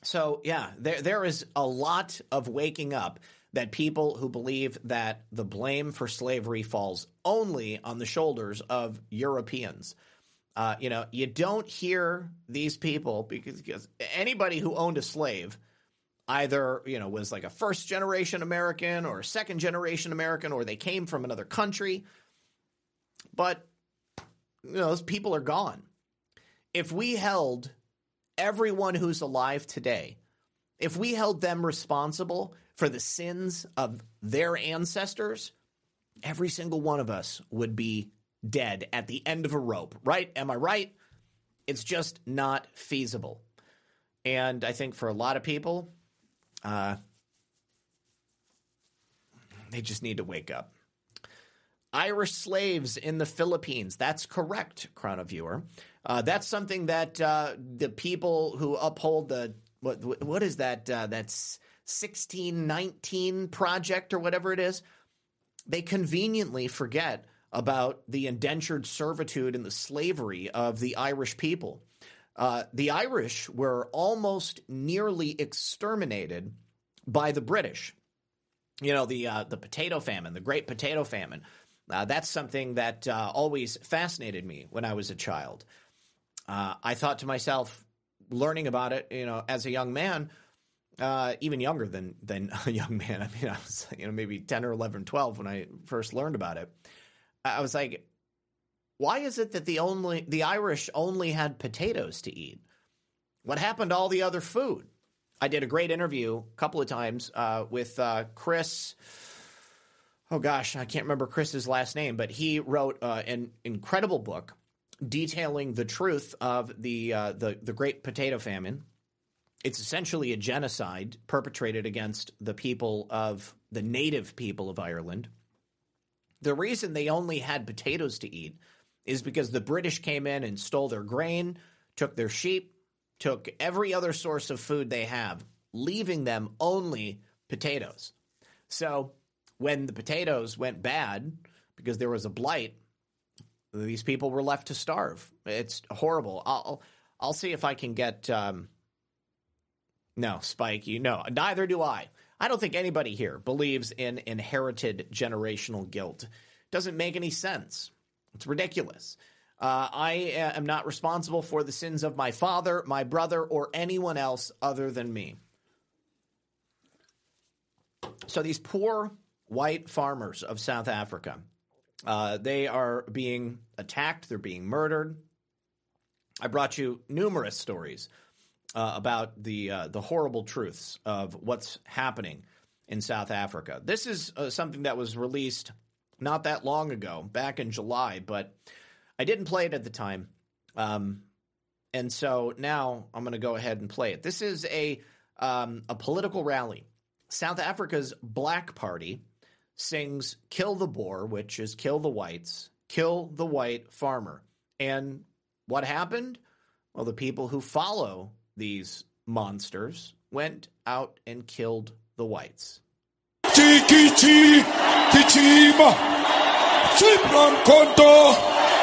[SPEAKER 1] So yeah, there there is a lot of waking up that people who believe that the blame for slavery falls only on the shoulders of Europeans. Uh, you know, you don't hear these people because, because anybody who owned a slave either you know was like a first generation American or a second generation American or they came from another country. But you know, those people are gone. If we held everyone who's alive today, if we held them responsible for the sins of their ancestors, every single one of us would be dead at the end of a rope, right? Am I right? It's just not feasible. And I think for a lot of people, uh, they just need to wake up. Irish slaves in the Philippines. That's correct, Chronoviewer. Uh, that's something that uh, the people who uphold the what what is that? Uh, that's sixteen nineteen project or whatever it is. They conveniently forget about the indentured servitude and the slavery of the Irish people. Uh, the Irish were almost nearly exterminated by the British. You know, the uh, the potato famine, the Great Potato Famine. Uh, that's something that uh, always fascinated me when I was a child. Uh, I thought to myself, learning about it, you know, as a young man, uh, even younger than than a young man. I mean, I was you know maybe ten or 11, 12 when I first learned about it. I was like, why is it that the only the Irish only had potatoes to eat? What happened to all the other food? I did a great interview a couple of times uh, with uh, Chris. Oh gosh, I can't remember Chris's last name, but he wrote uh, an incredible book detailing the truth of the uh, the the Great Potato Famine. It's essentially a genocide perpetrated against the people of the native people of Ireland. The reason they only had potatoes to eat is because the British came in and stole their grain, took their sheep, took every other source of food they have, leaving them only potatoes. So when the potatoes went bad because there was a blight, these people were left to starve. It's horrible. I'll I'll see if I can get um no, Spike, you know, neither do I. I don't think anybody here believes in inherited generational guilt. Doesn't make any sense. It's ridiculous. Uh, I am not responsible for the sins of my father, my brother, or anyone else other than me. So these poor white farmers of South Africa, uh, they are being attacked, they're being murdered. I brought you numerous stories uh, about the uh, the horrible truths of what's happening in South Africa. This is uh, something that was released not that long ago, back in July, but I didn't play it at the time, um, and so now I'm going to go ahead and play it. This is a um, a political rally. South Africa's Black Party sings "Kill the Boer," which is "Kill the whites, kill the white farmer," and what happened? Well, the people who follow these monsters went out and killed the whites.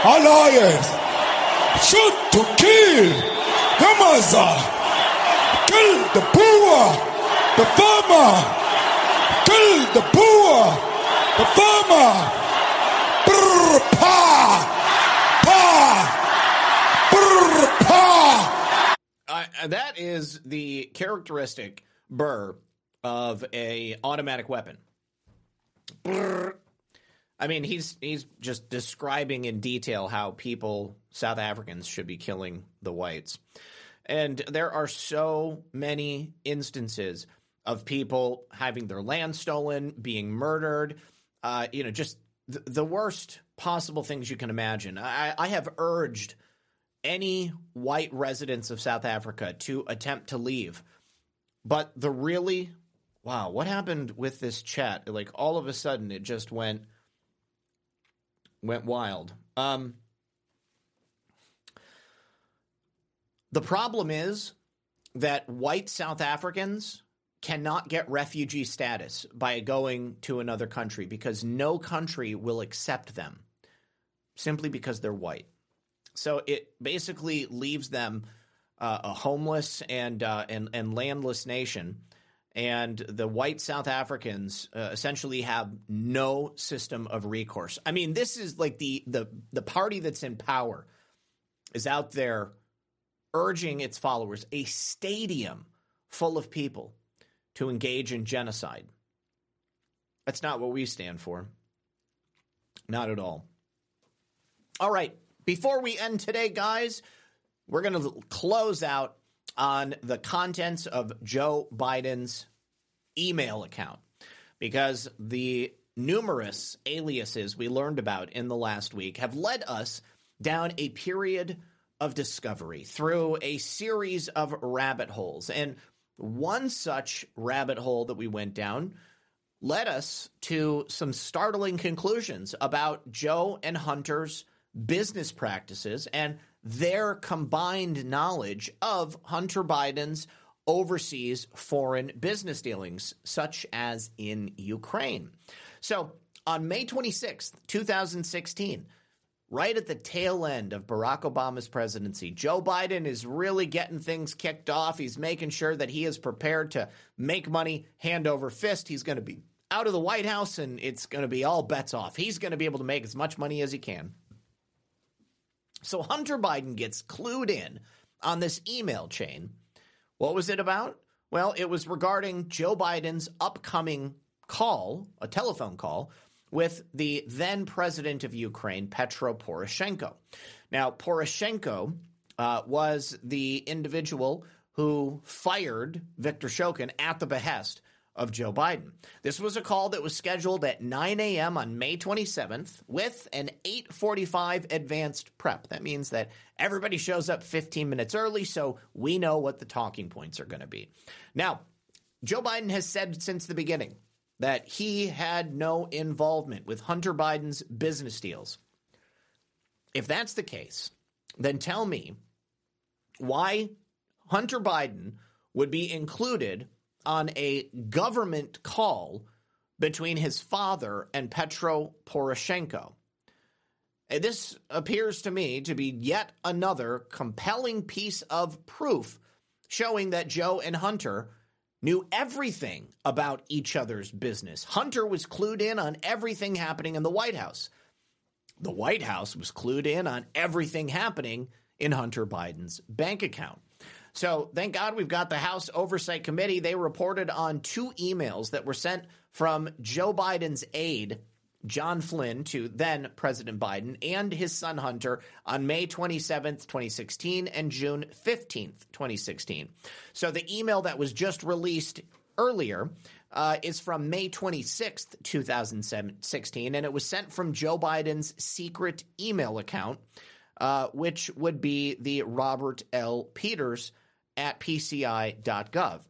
[SPEAKER 9] Alliance, shoot to kill, Yamaza, kill the Boer, the farmer, the the farmer, Brr, pa, pa, brr, pa.
[SPEAKER 1] Uh, that is the characteristic burr of a automatic weapon. Brrr. I mean, he's he's just describing in detail how people, South Africans, should be killing the whites, and there are so many instances of people having their land stolen, being murdered. Uh, you know, just th- the worst possible things you can imagine. I, I have urged any white residents of South Africa to attempt to leave. But the really, wow, what happened with this chat? Like all of a sudden it just went went wild. Um The problem is that white South Africans cannot get refugee status by going to another country because no country will accept them simply because they're white. So it basically leaves them uh, a homeless and, uh, and and landless nation, and the white South Africans uh, essentially have no system of recourse. I mean, this is like the the the party that's in power is out there urging its followers, a stadium full of people, to engage in genocide. That's not what we stand for. Not at all. All right. Before we end today, guys, we're going to close out on the contents of Joe Biden's email account because the numerous aliases we learned about in the last week have led us down a period of discovery through a series of rabbit holes. And one such rabbit hole that we went down led us to some startling conclusions about Joe and Hunter's business practices and their combined knowledge of Hunter Biden's overseas foreign business dealings, such as in Ukraine. So on May 26th, 2016, right at the tail end of Barack Obama's presidency, Joe Biden is really getting things kicked off. He's making sure that he is prepared to make money hand over fist. He's going to be out of the White House and it's going to be all bets off. He's going to be able to make as much money as he can. So Hunter Biden gets clued in on this email chain. What was it about? Well, it was regarding Joe Biden's upcoming call, a telephone call, with the then president of Ukraine, Petro Poroshenko. Now, Poroshenko uh, was the individual who fired Viktor Shokin at the behest of Joe Biden. This was a call that was scheduled at 9 a.m. on May 27th with an 8:45 advanced prep. That means that everybody shows up 15 minutes early so we know what the talking points are going to be. Now, Joe Biden has said since the beginning that he had no involvement with Hunter Biden's business deals. If that's the case, then tell me why Hunter Biden would be included on a government call between his father and Petro Poroshenko. Uh, this appears to me to be yet another compelling piece of proof showing that Joe and Hunter knew everything about each other's business. Hunter was clued in on everything happening in the White House. The White House was clued in on everything happening in Hunter Biden's bank account. So thank God we've got the House Oversight Committee. They reported on two emails that were sent from Joe Biden's aide, John Flynn, to then President Biden and his son Hunter on May 27th, 2016 and June 15th, 2016. So the email that was just released earlier uh, is from May 26th, 2016, and it was sent from Joe Biden's secret email account, uh, which would be the Robert L. Peters at PCI.gov.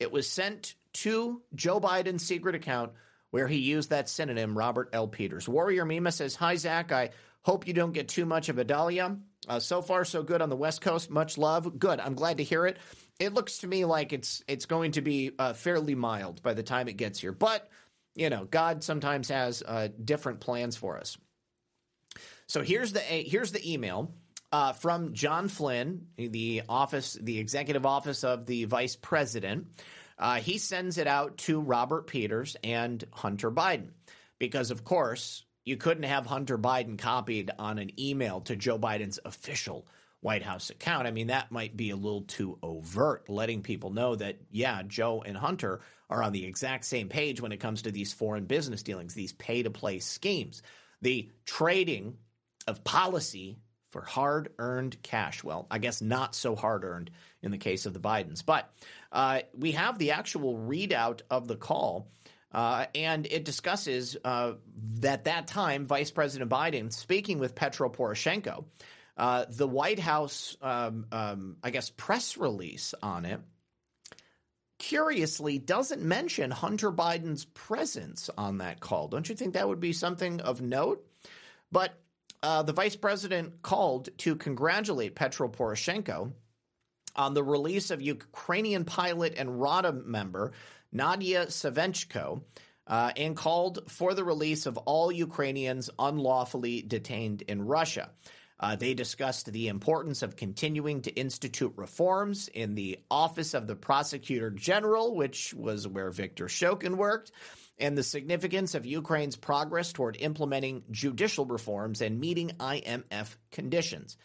[SPEAKER 1] It was sent to Joe Biden's secret account where he used that synonym, Robert L. Peters. Warrior Mima says, Hi, Zak. I hope you don't get too much of Idalia. Uh, so far, so good on the West Coast. Much love. Good. I'm glad to hear it. It looks to me like it's it's going to be uh, fairly mild by the time it gets here. But you know, God sometimes has uh, different plans for us. So here's the here's the email uh, from John Flynn, the office, the executive office of the vice president. Uh, he sends it out to Robert Peters and Hunter Biden because, of course, you couldn't have Hunter Biden copied on an email to Joe Biden's official White House account. I mean, that might be a little too overt, letting people know that, yeah, Joe and Hunter are on the exact same page when it comes to these foreign business dealings, these pay to play schemes, the trading of policy for hard earned cash. Well, I guess not so hard earned in the case of the Bidens. But uh, we have the actual readout of the call. Uh, and it discusses uh, that that time Vice President Biden speaking with Petro Poroshenko, uh, the White House, um, um, I guess, press release on it curiously doesn't mention Hunter Biden's presence on that call. Don't you think that would be something of note? But uh, the vice president called to congratulate Petro Poroshenko on the release of Ukrainian pilot and RADA member Nadia Savchenko uh, and called for the release of all Ukrainians unlawfully detained in Russia. Uh, they discussed the importance of continuing to institute reforms in the Office of the Prosecutor General, which was where Viktor Shokin worked, and the significance of Ukraine's progress toward implementing judicial reforms and meeting IMF conditions.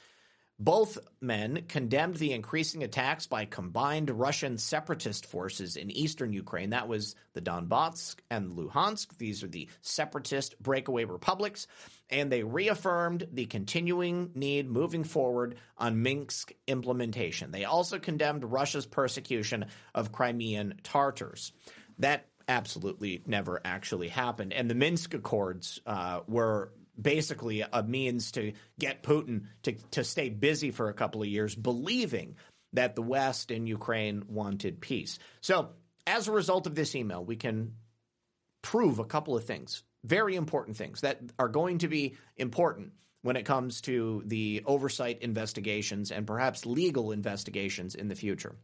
[SPEAKER 1] Both men condemned the increasing attacks by combined Russian separatist forces in eastern Ukraine. That was the Donbass and Luhansk. These are the separatist breakaway republics. And they reaffirmed the continuing need moving forward on Minsk implementation. They also condemned Russia's persecution of Crimean Tartars. That absolutely never actually happened. And the Minsk Accords uh, were basically a means to get Putin to, to stay busy for a couple of years, believing that the West and Ukraine wanted peace. So, as a result of this email, we can prove a couple of things, very important things that are going to be important when it comes to the oversight investigations and perhaps legal investigations in the future.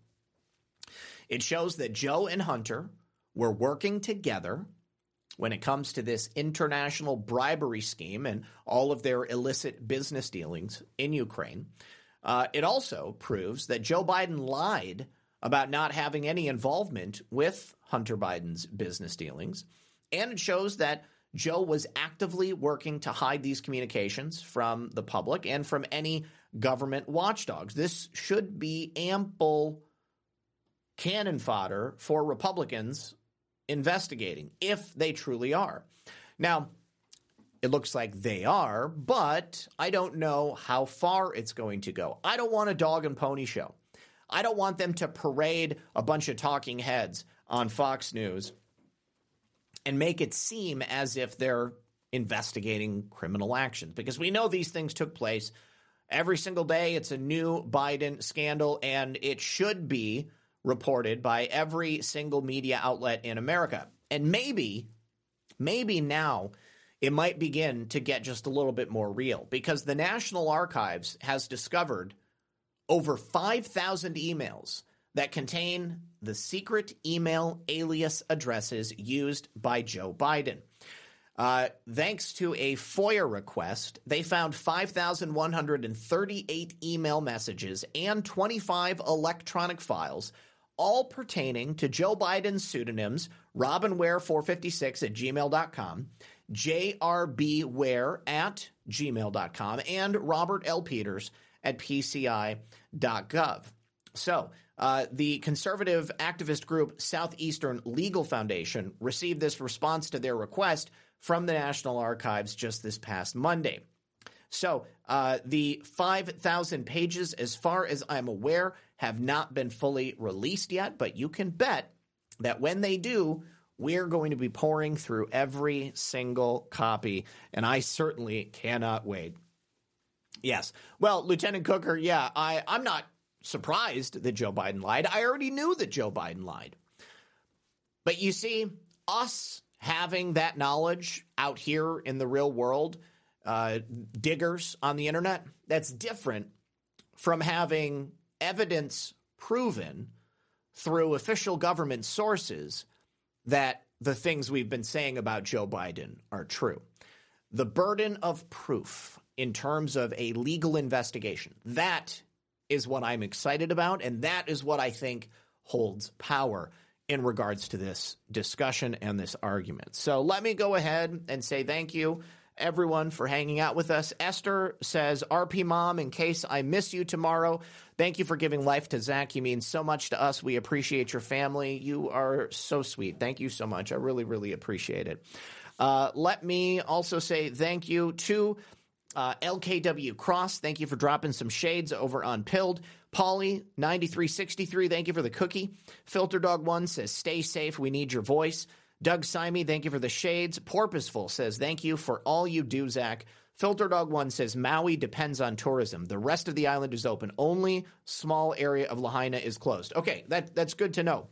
[SPEAKER 1] It shows that Joe and Hunter were working together when it comes to this international bribery scheme and all of their illicit business dealings in Ukraine. Uh, it also proves that Joe Biden lied about not having any involvement with Hunter Biden's business dealings. And it shows that Joe was actively working to hide these communications from the public and from any government watchdogs. This should be ample cannon fodder for Republicans investigating if they truly are. Now, it looks like they are, but I don't know how far it's going to go. I don't want a dog and pony show. I don't want them to parade a bunch of talking heads on Fox News and make it seem as if they're investigating criminal actions because we know these things took place every single day. It's a new Biden scandal, and it should be reported by every single media outlet in America. And maybe, maybe now it might begin to get just a little bit more real because the National Archives has discovered over 5,000 emails that contain the secret email alias addresses used by Joe Biden. Uh, thanks to a FOIA request, they found 5,138 email messages and 25 electronic files, all pertaining to Joe Biden's pseudonyms RobinWare456 at gmail.com, JRBWare at gmail.com, and Robert L. Peters at PCI.gov. So, uh, the conservative activist group Southeastern Legal Foundation received this response to their request from the National Archives just this past Monday. So, uh, the 5,000 pages, as far as I'm aware, have not been fully released yet, but you can bet that when they do, we're going to be pouring through every single copy, and I certainly cannot wait. Yes. Well, Lieutenant Cooker, yeah, I, I'm not surprised that Joe Biden lied. I already knew that Joe Biden lied. But you see, us having that knowledge out here in the real world, uh, diggers on the internet, that's different from having evidence proven through official government sources that the things we've been saying about Joe Biden are true. The burden of proof in terms of a legal investigation, that is what I'm excited about. And that is what I think holds power in regards to this discussion and this argument. So let me go ahead and say thank you, everyone, for hanging out with us. Esther says, RP Mom, in case I miss you tomorrow, thank you for giving life to Zak. You mean so much to us. We appreciate your family. You are so sweet. Thank you so much. I really, really appreciate it. Uh, let me also say thank you to uh, LKW Cross, thank you for dropping some shades over on Pilled. Polly, 9363, thank you for the cookie. Filter Dog 1 says, stay safe, we need your voice. Doug Simey, thank you for the shades. Porpoiseful says, thank you for all you do, Zak. Filter Dog 1 says, Maui depends on tourism. The rest of the island is open. Only small area of Lahaina is closed. Okay, that, that's good to know.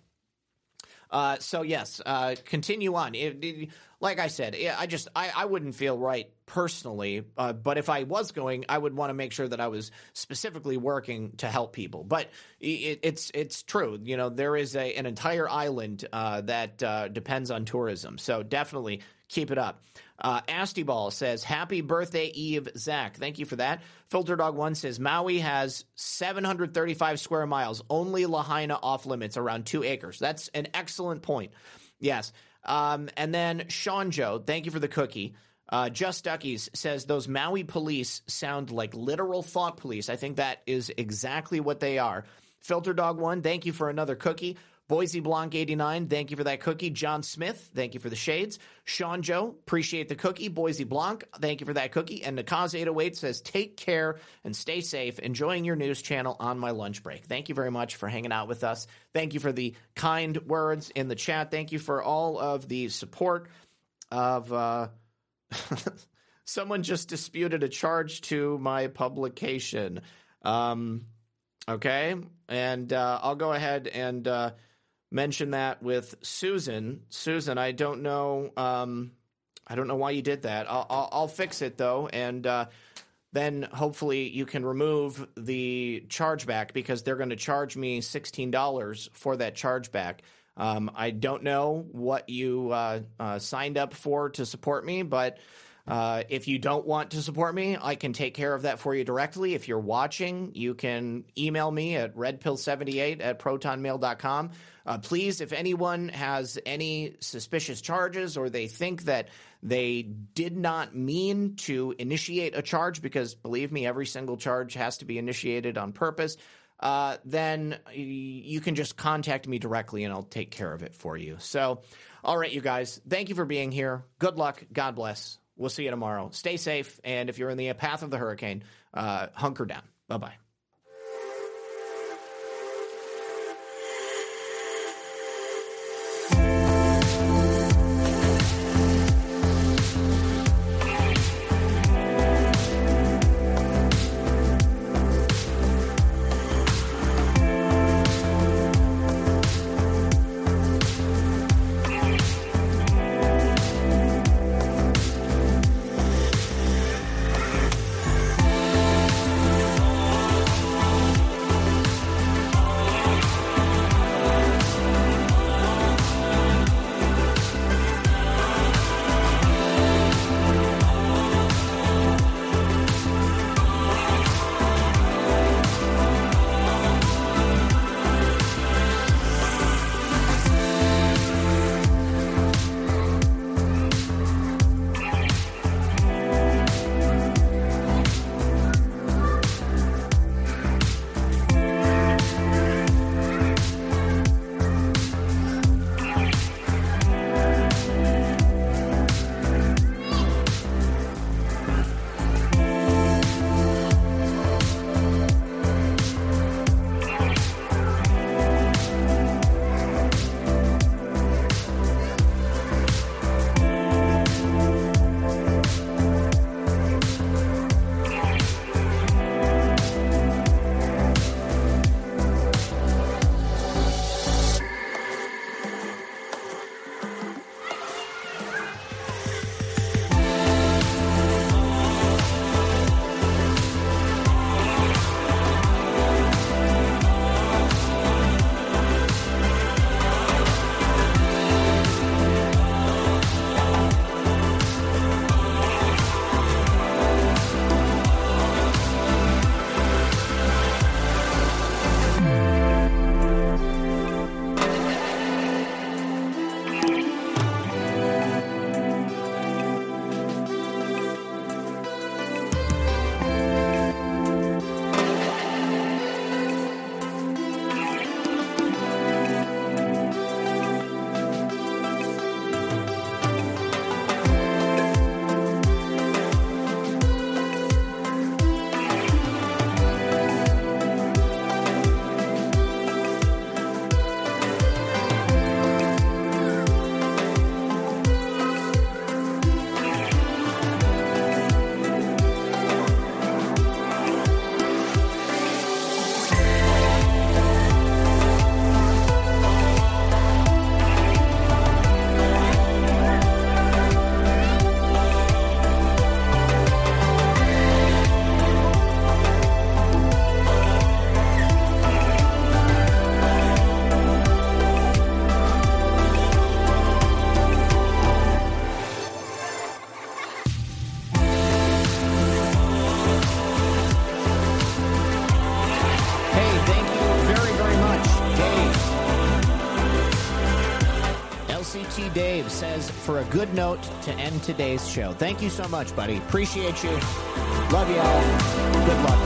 [SPEAKER 1] Uh, so yes, uh, continue on. It, it, like I said, I just I, I wouldn't feel right personally, uh, but if I was going, I would want to make sure that I was specifically working to help people. But it, it's it's true, you know, there is a, an entire island uh, that uh, depends on tourism, so definitely keep it up. Uh, Ball says, Happy birthday, Eve, Zak. Thank you for that. Filter Dog 1 says, Maui has 735 square miles, only Lahaina off limits, around two acres. That's an excellent point. Yes. Um, and then Sean Joe, thank you for the cookie. Uh, Just Duckies says those Maui police sound like literal thought police. I think that is exactly what they are. Filter Dog One, thank you for another cookie. Boise Blanc 89, thank you for that cookie. John Smith, thank you for the shades. Sean Joe, appreciate the cookie. Boise Blanc, thank you for that cookie. And Nakaz 808 says, take care and stay safe. Enjoying your news channel on my lunch break. Thank you very much for hanging out with us. Thank you for the kind words in the chat. Thank you for all of the support of. Uh, someone just disputed a charge to my publication. Um, okay. And uh, I'll go ahead and. Uh, mention that with Susan. Susan, I don't know. Um, I don't know why you did that. I'll, I'll, I'll fix it though, and uh, then hopefully you can remove the chargeback because they're going to charge me sixteen dollars for that chargeback. Um, I don't know what you uh, uh, signed up for to support me, but uh, if you don't want to support me, I can take care of that for you directly. If you're watching, you can email me at redpill78 at protonmail.com. Uh, please, if anyone has any suspicious charges or they think that they did not mean to initiate a charge, because believe me, every single charge has to be initiated on purpose, uh, then you can just contact me directly and I'll take care of it for you. So, all right, you guys, thank you for being here. Good luck. God bless. We'll see you tomorrow. Stay safe. And if you're in the path of the hurricane, uh, hunker down. Bye bye. For a good note to end today's show. Thank you so much, buddy. Appreciate you. Love you all. Good luck.